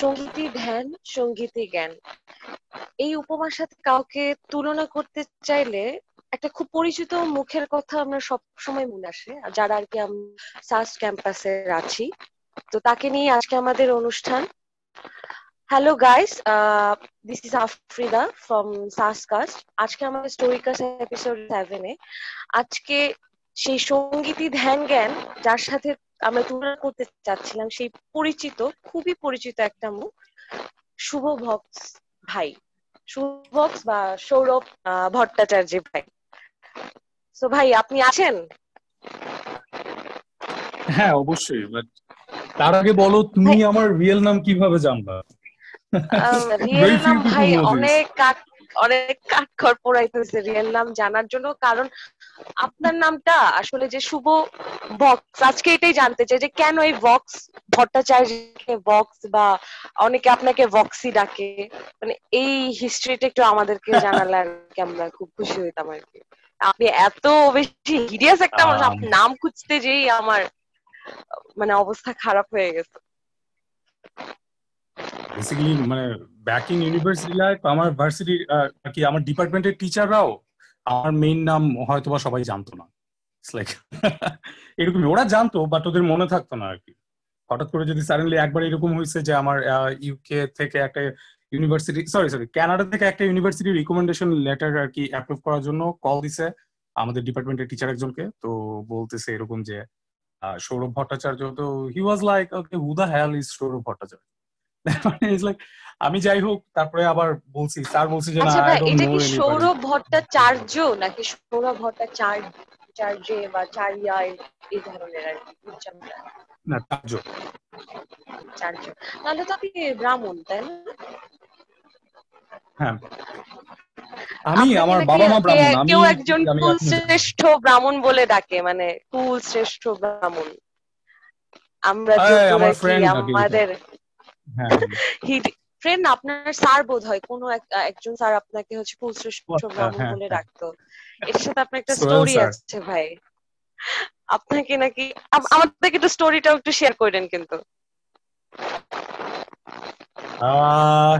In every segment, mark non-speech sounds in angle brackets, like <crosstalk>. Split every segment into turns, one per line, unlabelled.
সঙ্গীতই ধ্যান সঙ্গীতই জ্ঞান। এই উপমার সাথে কাউকে তুলনা করতে চাইলে একটা খুব পরিচিত মুখের কথা আমরা সব সময় মনে আসে। যারা আর কি সাস ক্যাম্পাসে আছি, তো তাকে নিয়ে আজকে আমাদের অনুষ্ঠান। Hello guys this is Afrida from সাসকাস্ট আজকে আমাদের স্টোরিকাস এপিসোড সেভেনে আজকে সেই সঙ্গীতই ধ্যান জ্ঞান, যার সাথে আমরা তুলনা করতে চাচ্ছিলাম সেই পরিচিত খুবই পরিচিত একটা মুখ শুভ ভক্স ভাই। শুভ ভক্স বা সৌরভ ভট্টাচার্য ভাই। তো ভাই আপনি আছেন?
হ্যাঁ অবশ্যই বাট তার আগে বলো তুমি আমার রিয়েল নাম কীভাবে জানবা
রিয়েল <laughs> নাম ভাই অনেক কাট অনেক কাঠখর পোড়াইতেছে রিয়েল নাম জানার জন্য কারণ আপনার নামটা আসলে যে শুভ বক্স আজকে এটাই জানতে চাই যে কেন এই বক্স ভট্টাচার্যকে বক্স বা অনেকে আপনাকে বক্সি ডাকে? মানে এই হিস্ট্রিটা একটু আমাদেরকে <laughs> জানালে আর কি আমরা খুব খুশি হইতাম আর কি। আপনি এত বেশি হিরিয়াস একটা মানুষ আপনার নাম খুঁজতে যেই আমার মানে অবস্থা খারাপ হয়ে গেছে।
বেসিক্যালি মানে ব্যাক ইউনিভার্সিটি লাইফ আমার ভার্সিটির কি আমার ডিপার্টমেন্টের টিচাররাও আমার মেইন নাম হয়তো বা সবাই জানতো না। লাইক <laughs> এরকমই, ওরা জানতো বাট ওদের মনে থাকতো না আর কি। হঠাৎ করে যদি সাডেনলি একবার এরকম হয়েছে যে আমার ইউকে থেকে একটা ইউনিভার্সিটি সরি সরি কানাডা থেকে একটা ইউনিভার্সিটি রিকমেন্ডেশন লেটার আর কি অ্যাপ্রুভ করার জন্য কল দিছে আমাদের ডিপার্টমেন্টের টিচার একজনকে। তো বলতেছে এরকম যে সৌরভ ভট্টাচার্য, তো he was like okay who the hell is Sourav Bhattacharya? Like আমি যাই হোক তারপরে আবার বলছি স্যার বলছি যে না
আচ্ছা এটা কি সৌরভ ভট্টাচার্য নাকি সৌরভ ভট্টাচার্য বা চারিয়া এই ধরনের আর কি
না চার্য।
চার্য। তাহলে তো আপনি ব্রাহ্মণ তাই না?
হ্যাঁ। আমি আমার বাবা মা ব্রাহ্মণ আমি
কেউ একজন কুল শ্রেষ্ঠ ব্রাহ্মণ বলে ডাকে মানে কুল শ্রেষ্ঠ ব্রাহ্মণ। আমরা
ফ্রেন্ড
আমাদের ফ্রেন্ড আপনার স্যার বোধ হয় কোন একজন স্যার আপনাকে হচ্ছে কুল শ্রেষ্ঠ ব্রাহ্মণ বলে ডাকতো। এর সাথে আপনার একটা স্টোরি আছে ভাই। আপনাকে নাকি আমাদেরকে একটু স্টোরিটাও একটু শেয়ার করেন কিন্তু।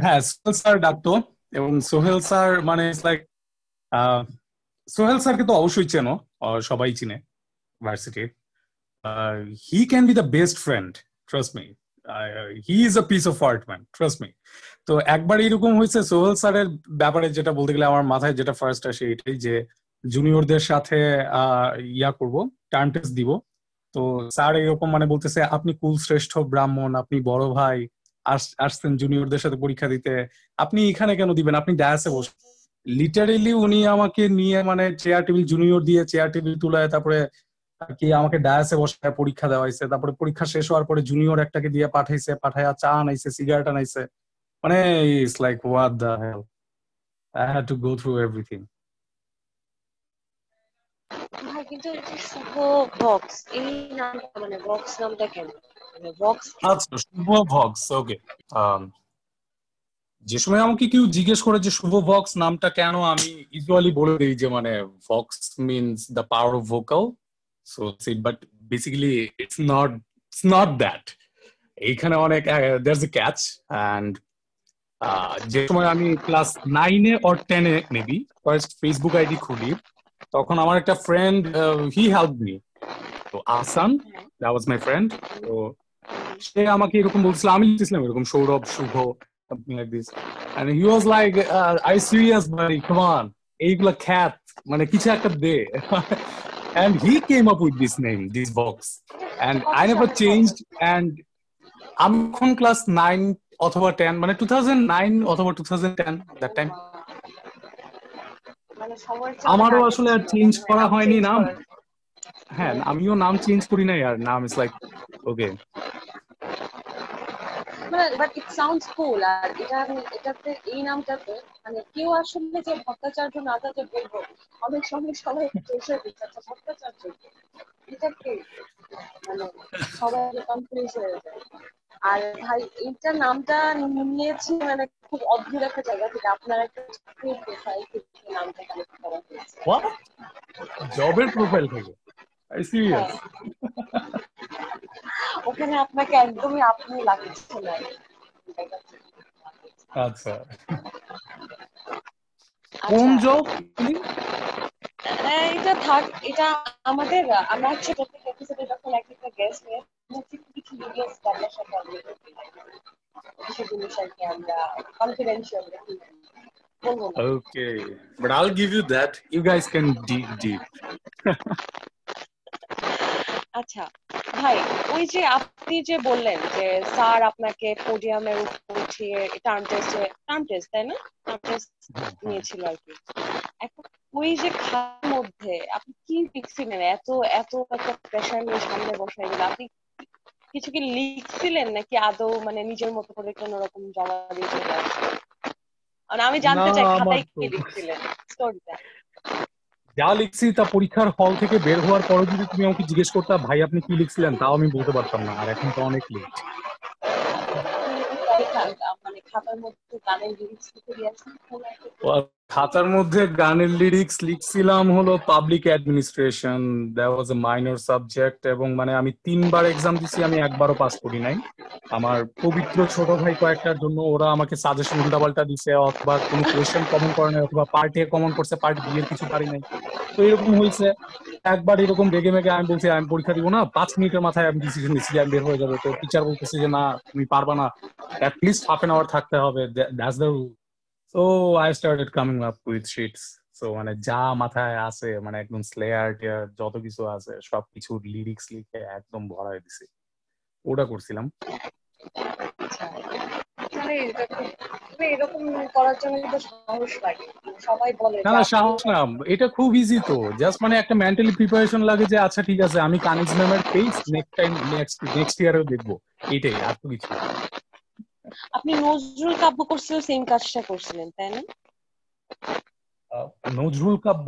হ্যাঁ সোহেল স্যার ডাকতো এবং সোহেল স্যার মানে লাইক সোহেল স্যারকে তো অবশ্যই চেনো সবাই চিনে ভার্সিটির। He can be the best friend trust me he is a piece of art man trust me তো একবার এরকম হয়েছে, সোহেল স্যারের ব্যাপারে যেটা বলতে গেলে আমার মাথায় যেটা ফার্স্ট আসে এটাই যে জুনিয়রদের সাথে ইয়া করব টার্ন টেস্ট দিব। তো স্যার এরকম মানে বলতেছে, আপনি কুল শ্রেষ্ঠ ব্রাহ্মণ, আপনি বড় ভাই আসছেন জুনিয়রদের সাথে পরীক্ষা দিতে। আপনি এখানে কেন দিবেন? আপনি ডায়াসে বস লিটারেলি উনি আমাকে নিয়ে মানে চেয়ার টেবিল জুনিয়র দিয়ে চেয়ার টেবিল তুলায়, তারপরে কি আমাকে ডায়াসে বসায় পরীক্ষা দেওয়াইছে তারপরে পরীক্ষা শেষ হওয়ার পরে জুনিয়র একটাকে দিয়ে পাঠাইছে পাঠাইয়া চা আনাইছে সিগারেট আনাইছে। মানে it's like what the hell I had to go through everything
ভাই কিন্তু শুভ বক্স এই নামটা মানে বক্স নামটা কেন?
আচ্ছা শুভ বক্স ওকে যে সময় আমাকে কেউ জিজ্ঞেস করে যে শুভ ভক্স নামটা কেন আমি ইউজুয়ালি বলে দিই যে মানে vox means the power of vocal so but basically it's not it's not that এইখানে অনেক দেয়ার এ ক্যাচ অ্যান্ড যে সময় আমি ক্লাস নাইনে অর টেনে মেবি ফার্স্ট ফেসবুক আইডি খুলি, তখন আমার একটা ফ্রেন্ড হি হেল্প মি তো আসান দ্যাট ওয়াজ মাই ফ্রেন্ড তো সে আমাকে এরকম বলছিল, আমি লিখেছিলাম এরকম সৌরভ, শুভ you serious, buddy? এইগুলা খ্যাত মানে কিছু একটা দে। And he came up with this name, this box. And I never changed. And আমি এখন ক্লাস নাইন অথবা টেন মানে টু থাউজেন্ড নাইন অথবা টু টাইম আমারও আসলে আর চেঞ্জ করা হয়নি নাম। হ্যাঁ আমিও নাম চেঞ্জ করি নাই আর নাম is like okay
but it sounds cool আর এটা এটাতে, এই নামটাতে মানে কেউ আসলে যে ভট্টাচার্য নাটাতে বলব, অনেক সময় সবাই এসে দিচ্ছে ভট্টাচার্য। মানে সবাই কনফিউজ হয়ে যায়। আর ভাই, এইটা নামটা নিয়েছি মানে খুব অদ্ভুত একটা জায়গা থেকে আপনার একটা প্রোফাইল থেকে নামটা কালেক্ট করা হয়েছে।
জবের প্রোফাইল থেকে? আই সিরিয়াস <laughs>
ওখানে আপনাকে একদমই আপনি লাগছে না
আচ্ছা। কোন
আচ্ছা
জব
হ্যাঁ, এটা থাক এটা আমাদের আমরা হচ্ছে প্রত্যেক এপিসোডে যখন এক একটা গেস্ট নিয়ে কিছু কিছু ডিটেলস তাদের সাথে আমরা কিছু জিনিস আর কি আমরা কনফিডেন্সিয়াল রাখি। বলব না।
Okay, but I'll give you that. You guys can dig deep.
আচ্ছা ভাই ওই যে আপনি যে বললেন যে স্যার আপনাকে পোডিয়ামের উপর উঠিয়ে টার্ম টেস্টে টার্ম টেস্ট তাই না? টার্ম টেস্ট নিয়েছিল আর কি। এখন ওই যে খাতার মধ্যে আপনি কি লিখছিলেন? এত এত একটা প্রেশার নিয়ে সামনে বসাই দিল আপনি কিছু কি লিখছিলেন নাকি আদৌ মানে নিজের মতো করে কোন রকম জমা দিয়ে চলে আসছেন মানে আমি জানতে চাই খাতায় কি লিখছিলেন? স্টোরিটা
যা লিখছি তা পরীক্ষার হল থেকে বের হওয়ার পরে যদি তুমি আমাকে জিজ্ঞেস করতে ভাই আপনি কি লিখছিলেন? তাও আমি বলতে পারতাম না আর এখন তো অনেক লেট
মানে খাতার মধ্যে গানের লিরিক্স লিখে দিয়েছেন
খাতার মধ্যে গানের লিরিক্স লিখছিলাম হলো public administration that was a minor subject এবং মানে আমি তিনবার এক্সাম দিছি, আমি একবারও পাস করি নাই। আমার পবিত্র ছোট ভাই কয়েকটার জন্য ওরা আমাকে সাজেশন উল্টাপাল্টা দিছে, অথবা কোনো কোয়েশ্চেন কমন করে নাই, অথবা পার্টি কমন করছে পার্টি বিয়ের কিছু পারি নাই। তো এরকম হয়েছে। একবার এরকম রেগে মেগে আমি বলছি, আমি পরীক্ষা দিব না, পাঁচ মিনিটের মাথায় আমি ডিসিশন নিচ্ছি যে আমি বের হয়ে যাব। তো টিচার বলতেছে যে, না, তুমি পারবা না। অ্যাটলিস্ট হাফ এন আওয়ার থাকতে হবে। That's the so I started coming up with shits so মানে যা মাথায় আছে মানে একদম স্লেয়ার টিয়ার যত কিছু আছে সবকিছু লিরিক্স লিখে একদম ভরায় দিছি। ওটা করছিলাম।
মানে মানে
না না সাহস না। এটা খুব ইজি তো। জাস্ট মানে একটা মেন্টালি প্রিপারেশন লাগে যে আচ্ছা ঠিক আছে আমি কানিজ ম্যামের page next time next next ইয়ারেও দেখব। এটাই আর তো কিছু।
আপনি নজরুল কাব্য করছিলেন সেম কাজটা করছিলেন তাই না?
নজরুল কাব্য?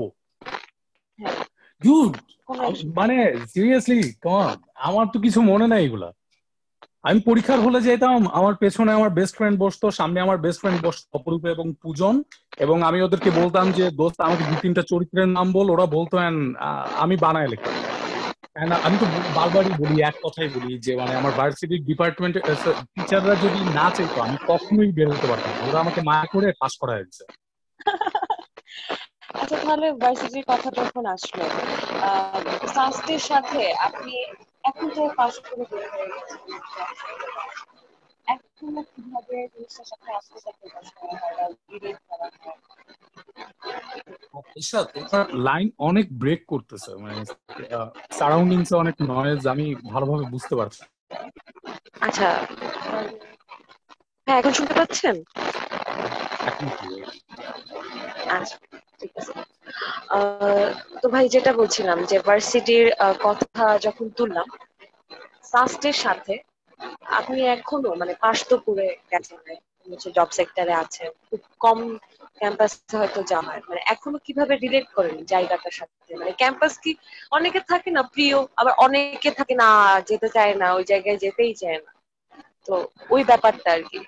হ্যাঁ।
Dude,
কোন
মানে সিরিয়াসলি কমান আমার তো কিছু মনে নাই এগুলা। আমি পরীক্ষার হলে যেতাম আমার পেছনে আমার বেস্ট ফ্রেন্ড বসতো সামনে আমার বেস্ট ফ্রেন্ড বসতো অপরূপ এবং পূজন এবং আমি ওদেরকে বলতাম যে দোস্ত আমাকে দু তিনটা চরিত্রের নাম বল ওরা বলতো আমি বানায় লিখতাম। আমি তো বারবারই বলি, এক কথাই বলি যে মানে আমার ভার্সিটির ডিপার্টমেন্টের টিচাররা যদি না চাইতো আমি কখনোই বের হতে পারতাম। ওরা আমাকে মায়া করে পাস করা হয়েছে
আচ্ছা তাহলে ভার্সিটির কথা যখন আসলো সাস্টের সাথে আপনি এখন তো পাস করে বের হয়ে গেছেন। এখন কীভাবে জিনিসটার সাথে আস্তে আস্তে বা করা হয়?
লাইন অনেক ব্রেক করতেছে মানে সারাউন্ডিংস অনেক নয়েজ আমি ভালোভাবে বুঝতে পারছি।
আচ্ছা। হ্যাঁ এখন শুনতে পাচ্ছেন? আচ্ছা ঠিক আছে। আহ, তো ভাই যেটা বলছিলাম যে ভার্সিটির কথা যখন তুললাম সাস্টের সাথে আপনি এখনও মানে পাশ তো করে গেছেন হচ্ছে জব সেক্টরে আছেন? খুব কম ক্যাম্পাসে হয়তো যাওয়া হয়। মানে এখনও কীভাবে রিলেট করেন জায়গাটার সাথে? মানে ক্যাম্পাস কি অনেকে থাকে না প্রিয়, আবার অনেকে থাকে না, যেতে চায় না, ওই জায়গায় যেতেই চায় না। তো ওই ব্যাপারটা আর কি।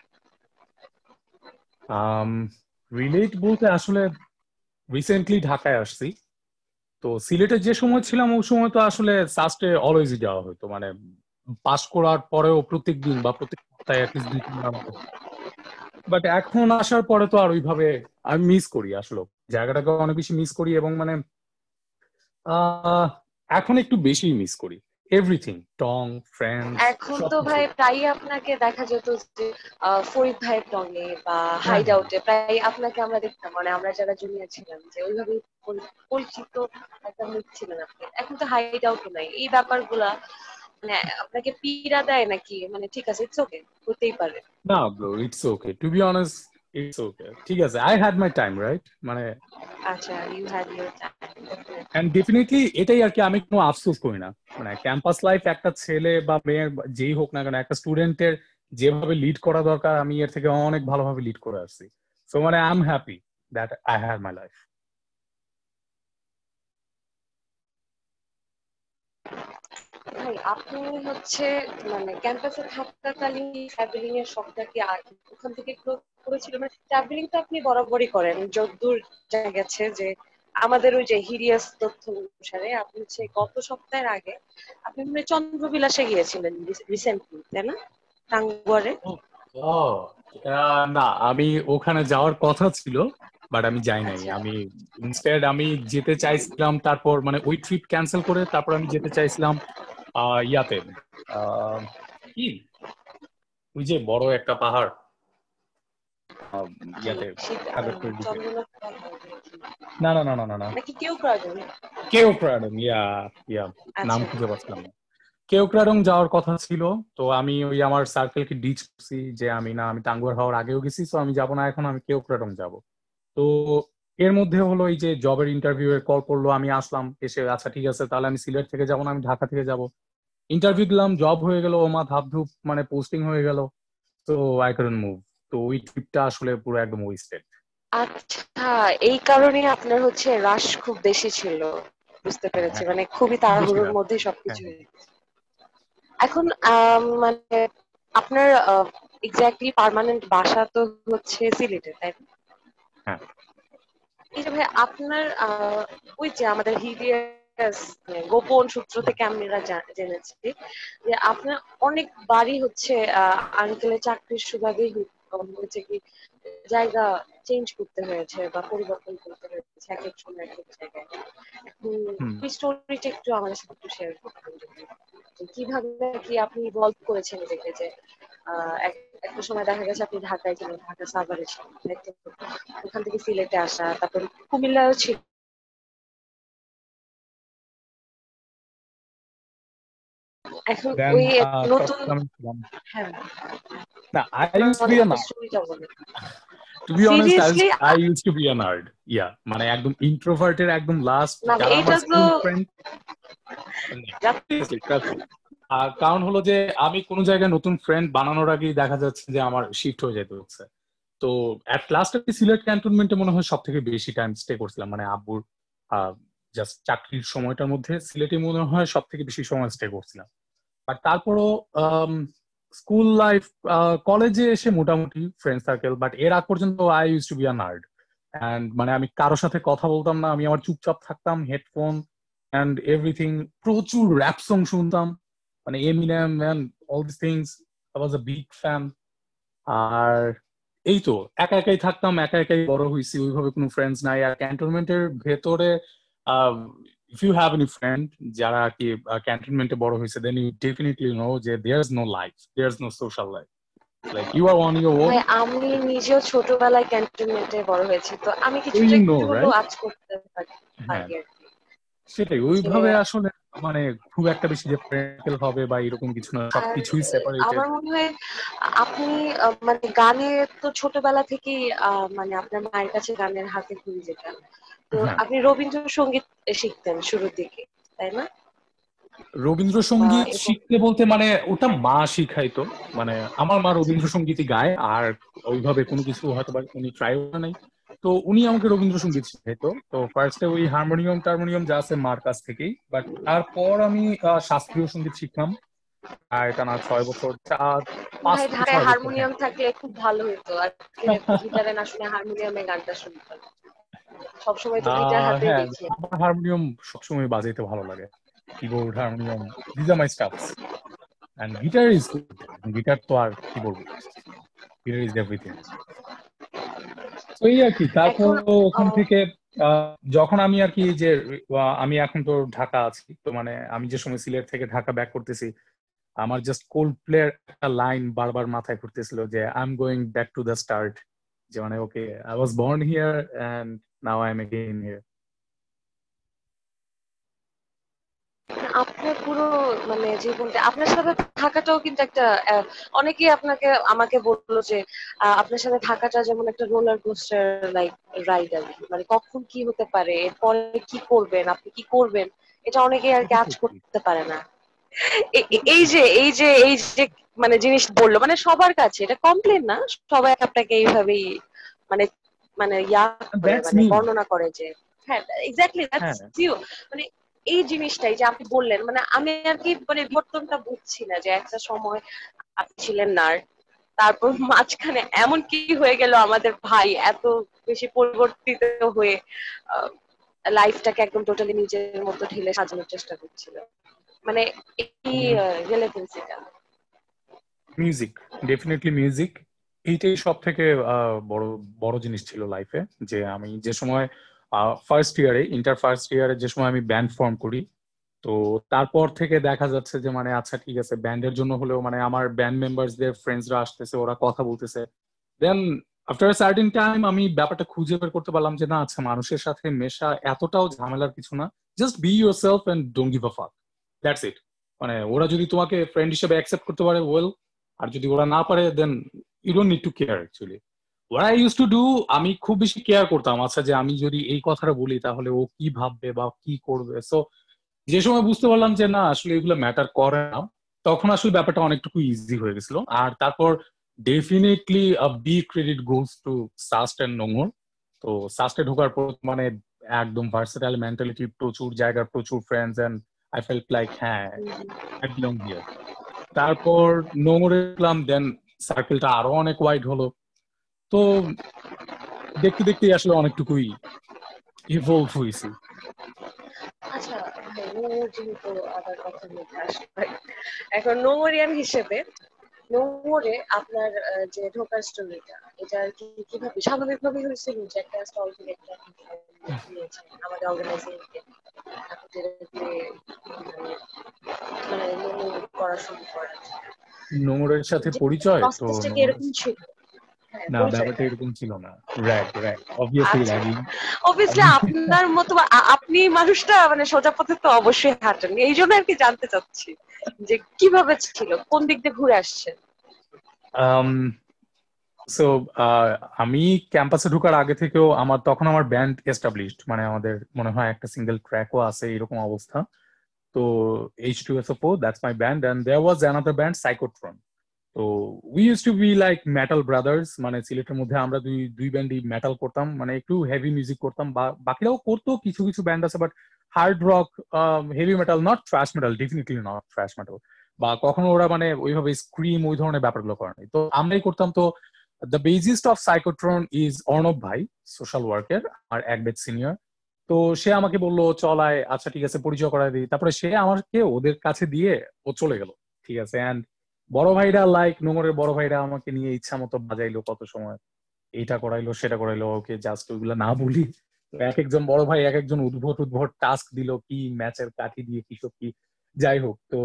রিলেট বলতে আসলে রিসেন্টলি ঢাকায় আসছি। তো সিলেটে যে সময় ছিলাম, ওই সময় তো আসলে সাস্টে অলওয়েজই যাওয়া হতো। মানে পাস করার পরেও প্রত্যেক দিন বা প্রত্যেক সপ্তাহে বাট এখন আসার পরে তো আর ওইভাবে আমি মিস করি আসলে জায়গাটাকে অনেক বেশি মিস করি এবং মানে এখন একটু বেশি মিস করি। এভরিথিং টং ফ্রেন্ড
এখন তো ভাই প্রায়ই আপনাকে দেখা যেত যে ফরিদ ভাইয়ের টঙ্গে বা
হ্যাঁ।
হাইড আউটে প্রায় আপনাকে আমরা দেখতাম। মানে আমরা যারা জুনিয়র ছিলাম যে ওইভাবে পরিচিত একটা মুখ ছিলেন আপনি। এখন তো হাইড আউট নাই। এই ব্যাপারগুলা মানে আপনাকে পীড়া দেয় নাকি? মানে ঠিক আছে ইটস ওকে হতেই পারে।
না bro it's okay to be honest it's okay ঠিক আছে I had my time right মানে
আচ্ছা you had your time
and definitely এটাই আর কি আমি কোনো আফসোস করি না। মানে ক্যাম্পাস লাইফ একটা ছেলে বা মেয়ের বা যেই হোক না কেন একটা স্টুডেন্টের যেভাবে লিড করা দরকার আমি এর থেকে অনেক ভালোভাবে লিড করে আসছি। সো মানে I am happy that I have my life
ভাই আপনি হচ্ছে মানে ক্যাম্পাসে থাকাকালীন ট্রাভেলিং এর শখটা কি ওখান থেকে করেছিল? মানে ট্রাভেলিং তো আপনি বরাবরই করেন। যতদূর জানা গেছে যে আমাদের ওই যে হিরিয়াস তথ্য অনুসারে আপনি হচ্ছে গত সপ্তাহের আগে আপনি মানে চন্দ্রবিলাসে গিয়েছিলেন রিসেন্টলি তাই না? টাঙ্গুয়ারে?
না আমি ওখানে যাওয়ার কথা ছিল বাট আমি যাই নাই।
আচ্ছা।
আমি ইনস্টেড আমি যেতে চাইছিলাম তারপর মানে ওই ট্রিপ ক্যান্সেল করে তারপর আমি যেতে চাইছিলাম ইয়াতে আহ, কি? ওই যে বড় একটা পাহাড়। আহ, ইয়াতে না না না না না না।
কেউ
ইয়া ইয়া নাম খুঁজে পাচ্ছিলাম না। কেওক্রাডং যাওয়ার কথা ছিল তো আমি ওই আমার সার্কেলকে ডিচ করছি যে আমি না আমি টাঙ্গুয়ার হওয়ার আগেও গেছি তো আমি যাব না এখন আমি কেওক্রাডং যাব। তো এর মধ্যে হলো এই যে জবের ইন্টারভিউ এর কল করল আমি আসলাম এসে আচ্ছা ঠিক আছে তাহলে আমি সিলেট থেকে যাব না আমি ঢাকা থেকে যাব ইন্টারভিউ দিলাম জব হয়ে গেল ওমা ধাপ ধুপ মানে পোস্টিং হয়ে গেল তো আই কারণ মুভ তো ওই ট্রিপটা আসলে পুরো একদম ওয়েস্টেড
আচ্ছা এই কারণে আপনার হচ্ছে রাশ খুব বেশি ছিল বুঝতে পেরেছি মানে খুবই তাড়াহুড়োর
বেশি
মধ্যে সবকিছু
হ্যাঁ।
হয়ে। এখন মানে আপনার এক্স্যাক্টলি পার্মানেন্ট বাসা তো হচ্ছে সিলেটে তাই?
হ্যাঁ।
এই যে ভাই আপনার আহ, ওই যে আমাদের হিডিয়াস গোপন সূত্র থেকে আমরা জেনেছি যে আপনার অনেক বাড়ি হচ্ছে আঙ্কেলের চাকরির সুবাদেই হই- হয়েছে কি জায়গা চেঞ্জ করতে হয়েছে বা পরিবর্তন করতে হয়েছে এক এক সময় এক এক জায়গায় এখন স্টোরিটা একটু আমাদের সাথে একটু শেয়ার। যে কীভাবে কি আপনি ইভলভ করেছেন নিজেকে যে একটা সময় দেখা গেছে আপনি ঢাকায় ছিলেন ঢাকা সাভারে ছিলেন। ওখান থেকে সিলেটে আসা তারপর কুমিল্লায়ও ছিল। এখন ওই নতুন হ্যাঁ।
To be honest I use to be yeah মানে একদম ইন্ট্রোভার্টের একদম লাস্ট যারা আমার স্কুল ফ্রেন্ড
যা-
কারণ হলো যে আমি কোন জায়গায় নতুন ফ্রেন্ড বানানোর আগেই দেখা যাচ্ছে যে আমার শিফট হয়ে যেতে হচ্ছে। তো অ্যাট লাস্ট আমি সিলেট ক্যান্টনমেন্টে মনে হয় সব থেকে বেশি টাইম স্টে করছিলাম। মানে আব্বুর জাস্ট চাকরির সময়টার মধ্যে সিলেটে মনে হয় সব থেকে বেশি সময় স্টে করছিলাম। বাট তারপরও স্কুল লাইফ কলেজে এসে মোটামুটি ফ্রেন্ড সার্কেল বাট এর আগ পর্যন্ত I use to be a nerd and মানে আমি কারোর সাথে কথা বলতাম না, আমি আমার চুপচাপ থাকতাম হেডফোন অ্যান্ড এভরিথিং প্রচুর র্যাপ সং শুনতাম। মানে Eminem man all this things I was a big fan আর এই তো একা একাই থাকতাম একা একাই বড় হয়েছি ওইভাবে কোনো ফ্রেন্ডস নাই। আর ক্যান্টনমেন্টের ভেতরে if you have any friend যারা আর কি ক্যান্টনমেন্টে বড় হয়েছে দেন ইউ ডেফিনেটলি নো যে there is no life there is no social life like you are on your own
আমি নিজেও ছোটবেলায় ক্যান্টনমেন্টে বড় হয়েছি তো আমি একটু
right?
আজ করতে পারি।
হ্যাঁ। সেটাই ওইভাবে আসলে মানে খুব একটা বেশি যে প্র্যাকটিক্যাল হবে বা এরকম কিছু না সবকিছুই সেপারেটেড
আমার মনে হয় আপনি মানে গানে তো ছোটবেলা থেকেই মানে আপনার মায়ের কাছে গানের হাতে খুঁজে যেতেন। তো
হ্যাঁ।
আপনি রবীন্দ্রসঙ্গীত শিখতেন শুরুর দিকে তাই না?
রবীন্দ্রসঙ্গীত শিখতে বলতে মানে ওটা মা শিখাইতো মানে আমার মা রবীন্দ্রসঙ্গীতই গায় আর ওইভাবে কোনো কিছু হয়তো বা উনি ট্রাই করে নাই। তো উনি আমাকে রবীন্দ্রসঙ্গীত শিখাইতো। তো ফার্স্টে ওই হারমোনিয়াম টারমোনিয়াম যা আছে মার কাছ থেকেই। বাট তারপর আমি শাস্ত্রীয় সংগীত শিখলাম। আর এটা না ছয় বছর চার পাঁচ
ঢাকায় হারমোনিয়াম থাকলে খুব ভালো হতো আর <laughs> গিটারে না শুনে হারমোনিয়ামে গানটা শুনতাম সবসময় তো গিটার হাতে
হ্যাঁ
দেখি।
আমার হারমোনিয়াম সবসময় বাজাইতে ভালো লাগে। Keyboard harmonium these are my stuffs and guitar is good guitar তো আর কি বলব? গিটার ইজ এভরিথিং তো এই আর কি তারপর ওখান থেকে যখন আমি আর কি যে আমি এখন তো ঢাকা আছি তো মানে আমি যে সময় সিলেট থেকে ঢাকা ব্যাক করতেছি আমার জাস্ট কোল্ড প্লেয়ার একটা লাইন বারবার মাথায় ঘুরতেছিল যে I am going back to the start যে মানে okay I was born here and now I am again here
আপনার পুরো মানে জীবনটা আপনার সাথে থাকাটাও কিন্তু একটা অনেকেই আপনাকে আমাকে বলল যে আপনার সাথে থাকাটা যেমন একটা রোলার কোস্টার লাইক রাইড আর মানে কখন কি হতে পারে এরপরে কি করবেন আপনি কি করবেন এটা অনেকেই আর কি আজ <laughs> করতে পারে না। এই যে এই যে এই যে মানে জিনিস বলল মানে সবার কাছে এটা কমপ্লেন না সবাই আপনাকে এইভাবেই মানে মানে ইয়া মানে বর্ণনা করে যে হ্যাঁ এক্স্যাক্টলি দ্যাটস। ইউ মানে এই জিনিসটাই যে আপনি বললেন মানে আমি আর কি মানে বিবর্তনটা বুঝছি না যে একটা সময় আপনি ছিলেন নার তারপর মাঝখানে এমন কি হয়ে গেল আমাদের ভাই এত বেশি পরিবর্তিত হয়ে লাইফটাকে একদম টোটালি নিজের মতো ঢেলে সাজানোর চেষ্টা করছিল। মানে এই রিলেভেন্সিটা
মিউজিক ডেফিনেটলি মিউজিক এইটাই সব থেকে বড় বড় জিনিস ছিল লাইফে যে আমি যে সময় ফার্স্ট ইয়ারে ইন্টার ফার্স্ট ইয়ারে যে সময় আমি ব্যান্ড ফর্ম করি, তো তারপর থেকে দেখা যাচ্ছে যে মানে আচ্ছা ঠিক আছে ব্যান্ডের জন্য হলেও মানে আমার ব্যান্ড মেম্বারসদের ফ্রেন্ডসরা আসতেছে, ওরা কথা বলতেছে। দেন আফটার সার্টিন টাইম আমি ব্যাপারটা খুঁজে বের করতে পারলাম যে, না আচ্ছা মানুষের সাথে মেশা এতটাও ঝামেলার কিছু না। Just be yourself and don't give that's it মানে ওরা যদি তোমাকে ফ্রেন্ড হিসেবে অ্যাকসেপ্ট করতে পারে ওয়েল আর যদি ওরা না পারে then you don't need to care actually I use to do আমি খুব বেশি কেয়ার করতাম। আচ্ছা যে আমি যদি এই কথাটা বলি, তাহলে ও কি ভাববে বা কি করবে? সো যে সময় বুঝতে পারলাম যে না, আসলে এগুলো ম্যাটার করে না, তখন আসলে ব্যাপারটা অনেকটুকু ইজি হয়ে গেছিল। আর তারপর definitely be credit goes to SUST and Nongor তো সাস্টে ঢোকার পর মানে একদম ভার্সেটাইল মেন্টালিটি প্রচুর জায়গার প্রচুর friends and I felt like হ্যাঁ হিয়ার তারপর নোংরে দেন সার্কেলটা আরও অনেক ওয়াইড হলো। তো দেখতে দেখতে আসলে অনেকটুকুই ইভলভ হয়েছি।
আচ্ছা যেহেতু আবার কথা বলতে আসবে এখন নোংরিয়ান হিসেবে নোংরে আপনার যে ঢোকার স্টোরিটা এটা আর কি কীভাবে স্বাভাবিকভাবে হয়েছিল যে একটা স্টল থেকে একটা আমাদের অর্গানাইজেশনকে মানে নোংর করা শুরু করা
নোংরের সাথে পরিচয় তো
এরকম ছিল?
হ্যাঁ, না ব্যাপারটা এরকম ছিল না। Right right obviously ragging
obviously আপনার মতো আপনি মানুষটা মানে সোজা পথে তো অবশ্যই হাঁটেন। এই জন্য আর কি জানতে চাচ্ছি যে কীভাবে ছিল? কোন দিক দিয়ে ঘুরে আসছেন?
সো um, আমি ক্যাম্পাসে ঢোকার আগে থেকেও আমার তখন আমার ব্যান্ড এস্টাবলিশড মানে আমাদের মনে হয় একটা সিঙ্গেল ট্র্যাকও আছে এরকম অবস্থা। তো H two S that's my band and there was another band Psychotron তো we use to be like metal brothers মানে সিলেটের মধ্যে আমরা দুই দুই ব্যান্ডই মেটাল করতাম মানে একটু হেভি মিউজিক করতাম, বা বাকিরাও করতো, কিছু কিছু ব্যান্ড আছে but hard rock heavy metal not thrash metal definitely not thrash metal বা কখনো ওরা মানে ওইভাবে স্ক্রিম ওই ধরনের ব্যাপারগুলো করে নাই। তো আমরাই করতাম, তো the bassist of Psychotron is Arnob ভাই সোশ্যাল ওয়ার্কের আর এক বেদ সিনিয়র তো সে আমাকে বলল চলায় আচ্ছা ঠিক আছে, পরিচয় করাই দিই। তারপরে সে আমাকে ওদের কাছে দিয়ে ও চলে গেল, ঠিক আছে অ্যান্ড বড় ভাইরা লাইক নোংরের বড় ভাইরা আমাকে নিয়ে ইচ্ছা মতো বাজাইলো কত সময়। এইটা করাইলো, সেটা করাইলো, ওকে জাস্ট ওইগুলো না বলি। এক একজন বড় ভাই, এক একজন উদ্ভট উদ্ভট টাস্ক দিল কি ম্যাচের কাঠি দিয়ে, কি সব কি। যাই হোক, তো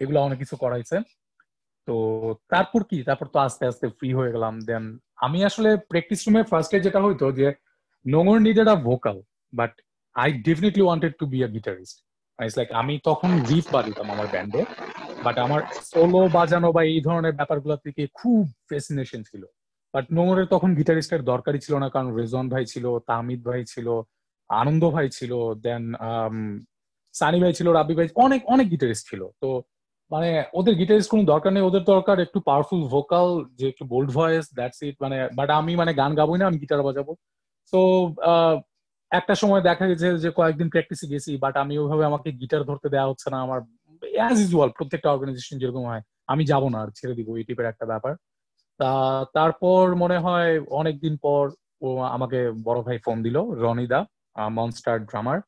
এগুলো অনেক কিছু করাইছে। তো তারপর কি? তারপর তো আস্তে আস্তে ফ্রি হয়ে গেলাম। দেন আমি আসলে প্র্যাকটিস রুমে ফার্স্টে যেটা হইতো যে Nongor needed a vocal but I definitely wanted to be a guitarist like আমি তখন রিফ বাজিতাম আমার ব্যান্ডে বাট আমার সোলো বাজানো বা এই ধরনের ব্যাপারগুলো থেকে খুব ফেসিনেশন ছিল। বাট নোংরের তখন গিটারিস্টের দরকারই ছিল না কারণ রেজন ভাই ছিল তামিদ ভাই ছিল আনন্দ ভাই ছিল দেন সানি ভাই ছিল রাবি ভাই অনেক অনেক গিটারিস্ট ছিল। তো মানে ওদের গিটারিস্ট কোনো দরকার নেই ওদের দরকার একটু পাওয়ারফুল ভোকাল যে একটু বোল্ড ভয়েস দ্যাটস ইট মানে বাট আমি মানে গান গাবোই না আমি গিটার বাজাবো। তো একটা সময় দেখা গেছে যে কয়েকদিন প্র্যাকটিসে গেছি বাট আমি ওইভাবে আমাকে গিটার ধরতে দেওয়া হচ্ছে না আমার অ্যাজ ইউজুয়াল প্রত্যেকটা অর্গানাইজেশন যেরকম হয় আমি যাব না আর ছেড়ে দিব এই টাইপের একটা ব্যাপার। তা তারপর মনে হয় অনেকদিন পর ও আমাকে বড় ভাই ফোন দিল রনিদা মনস্টার ড্রামার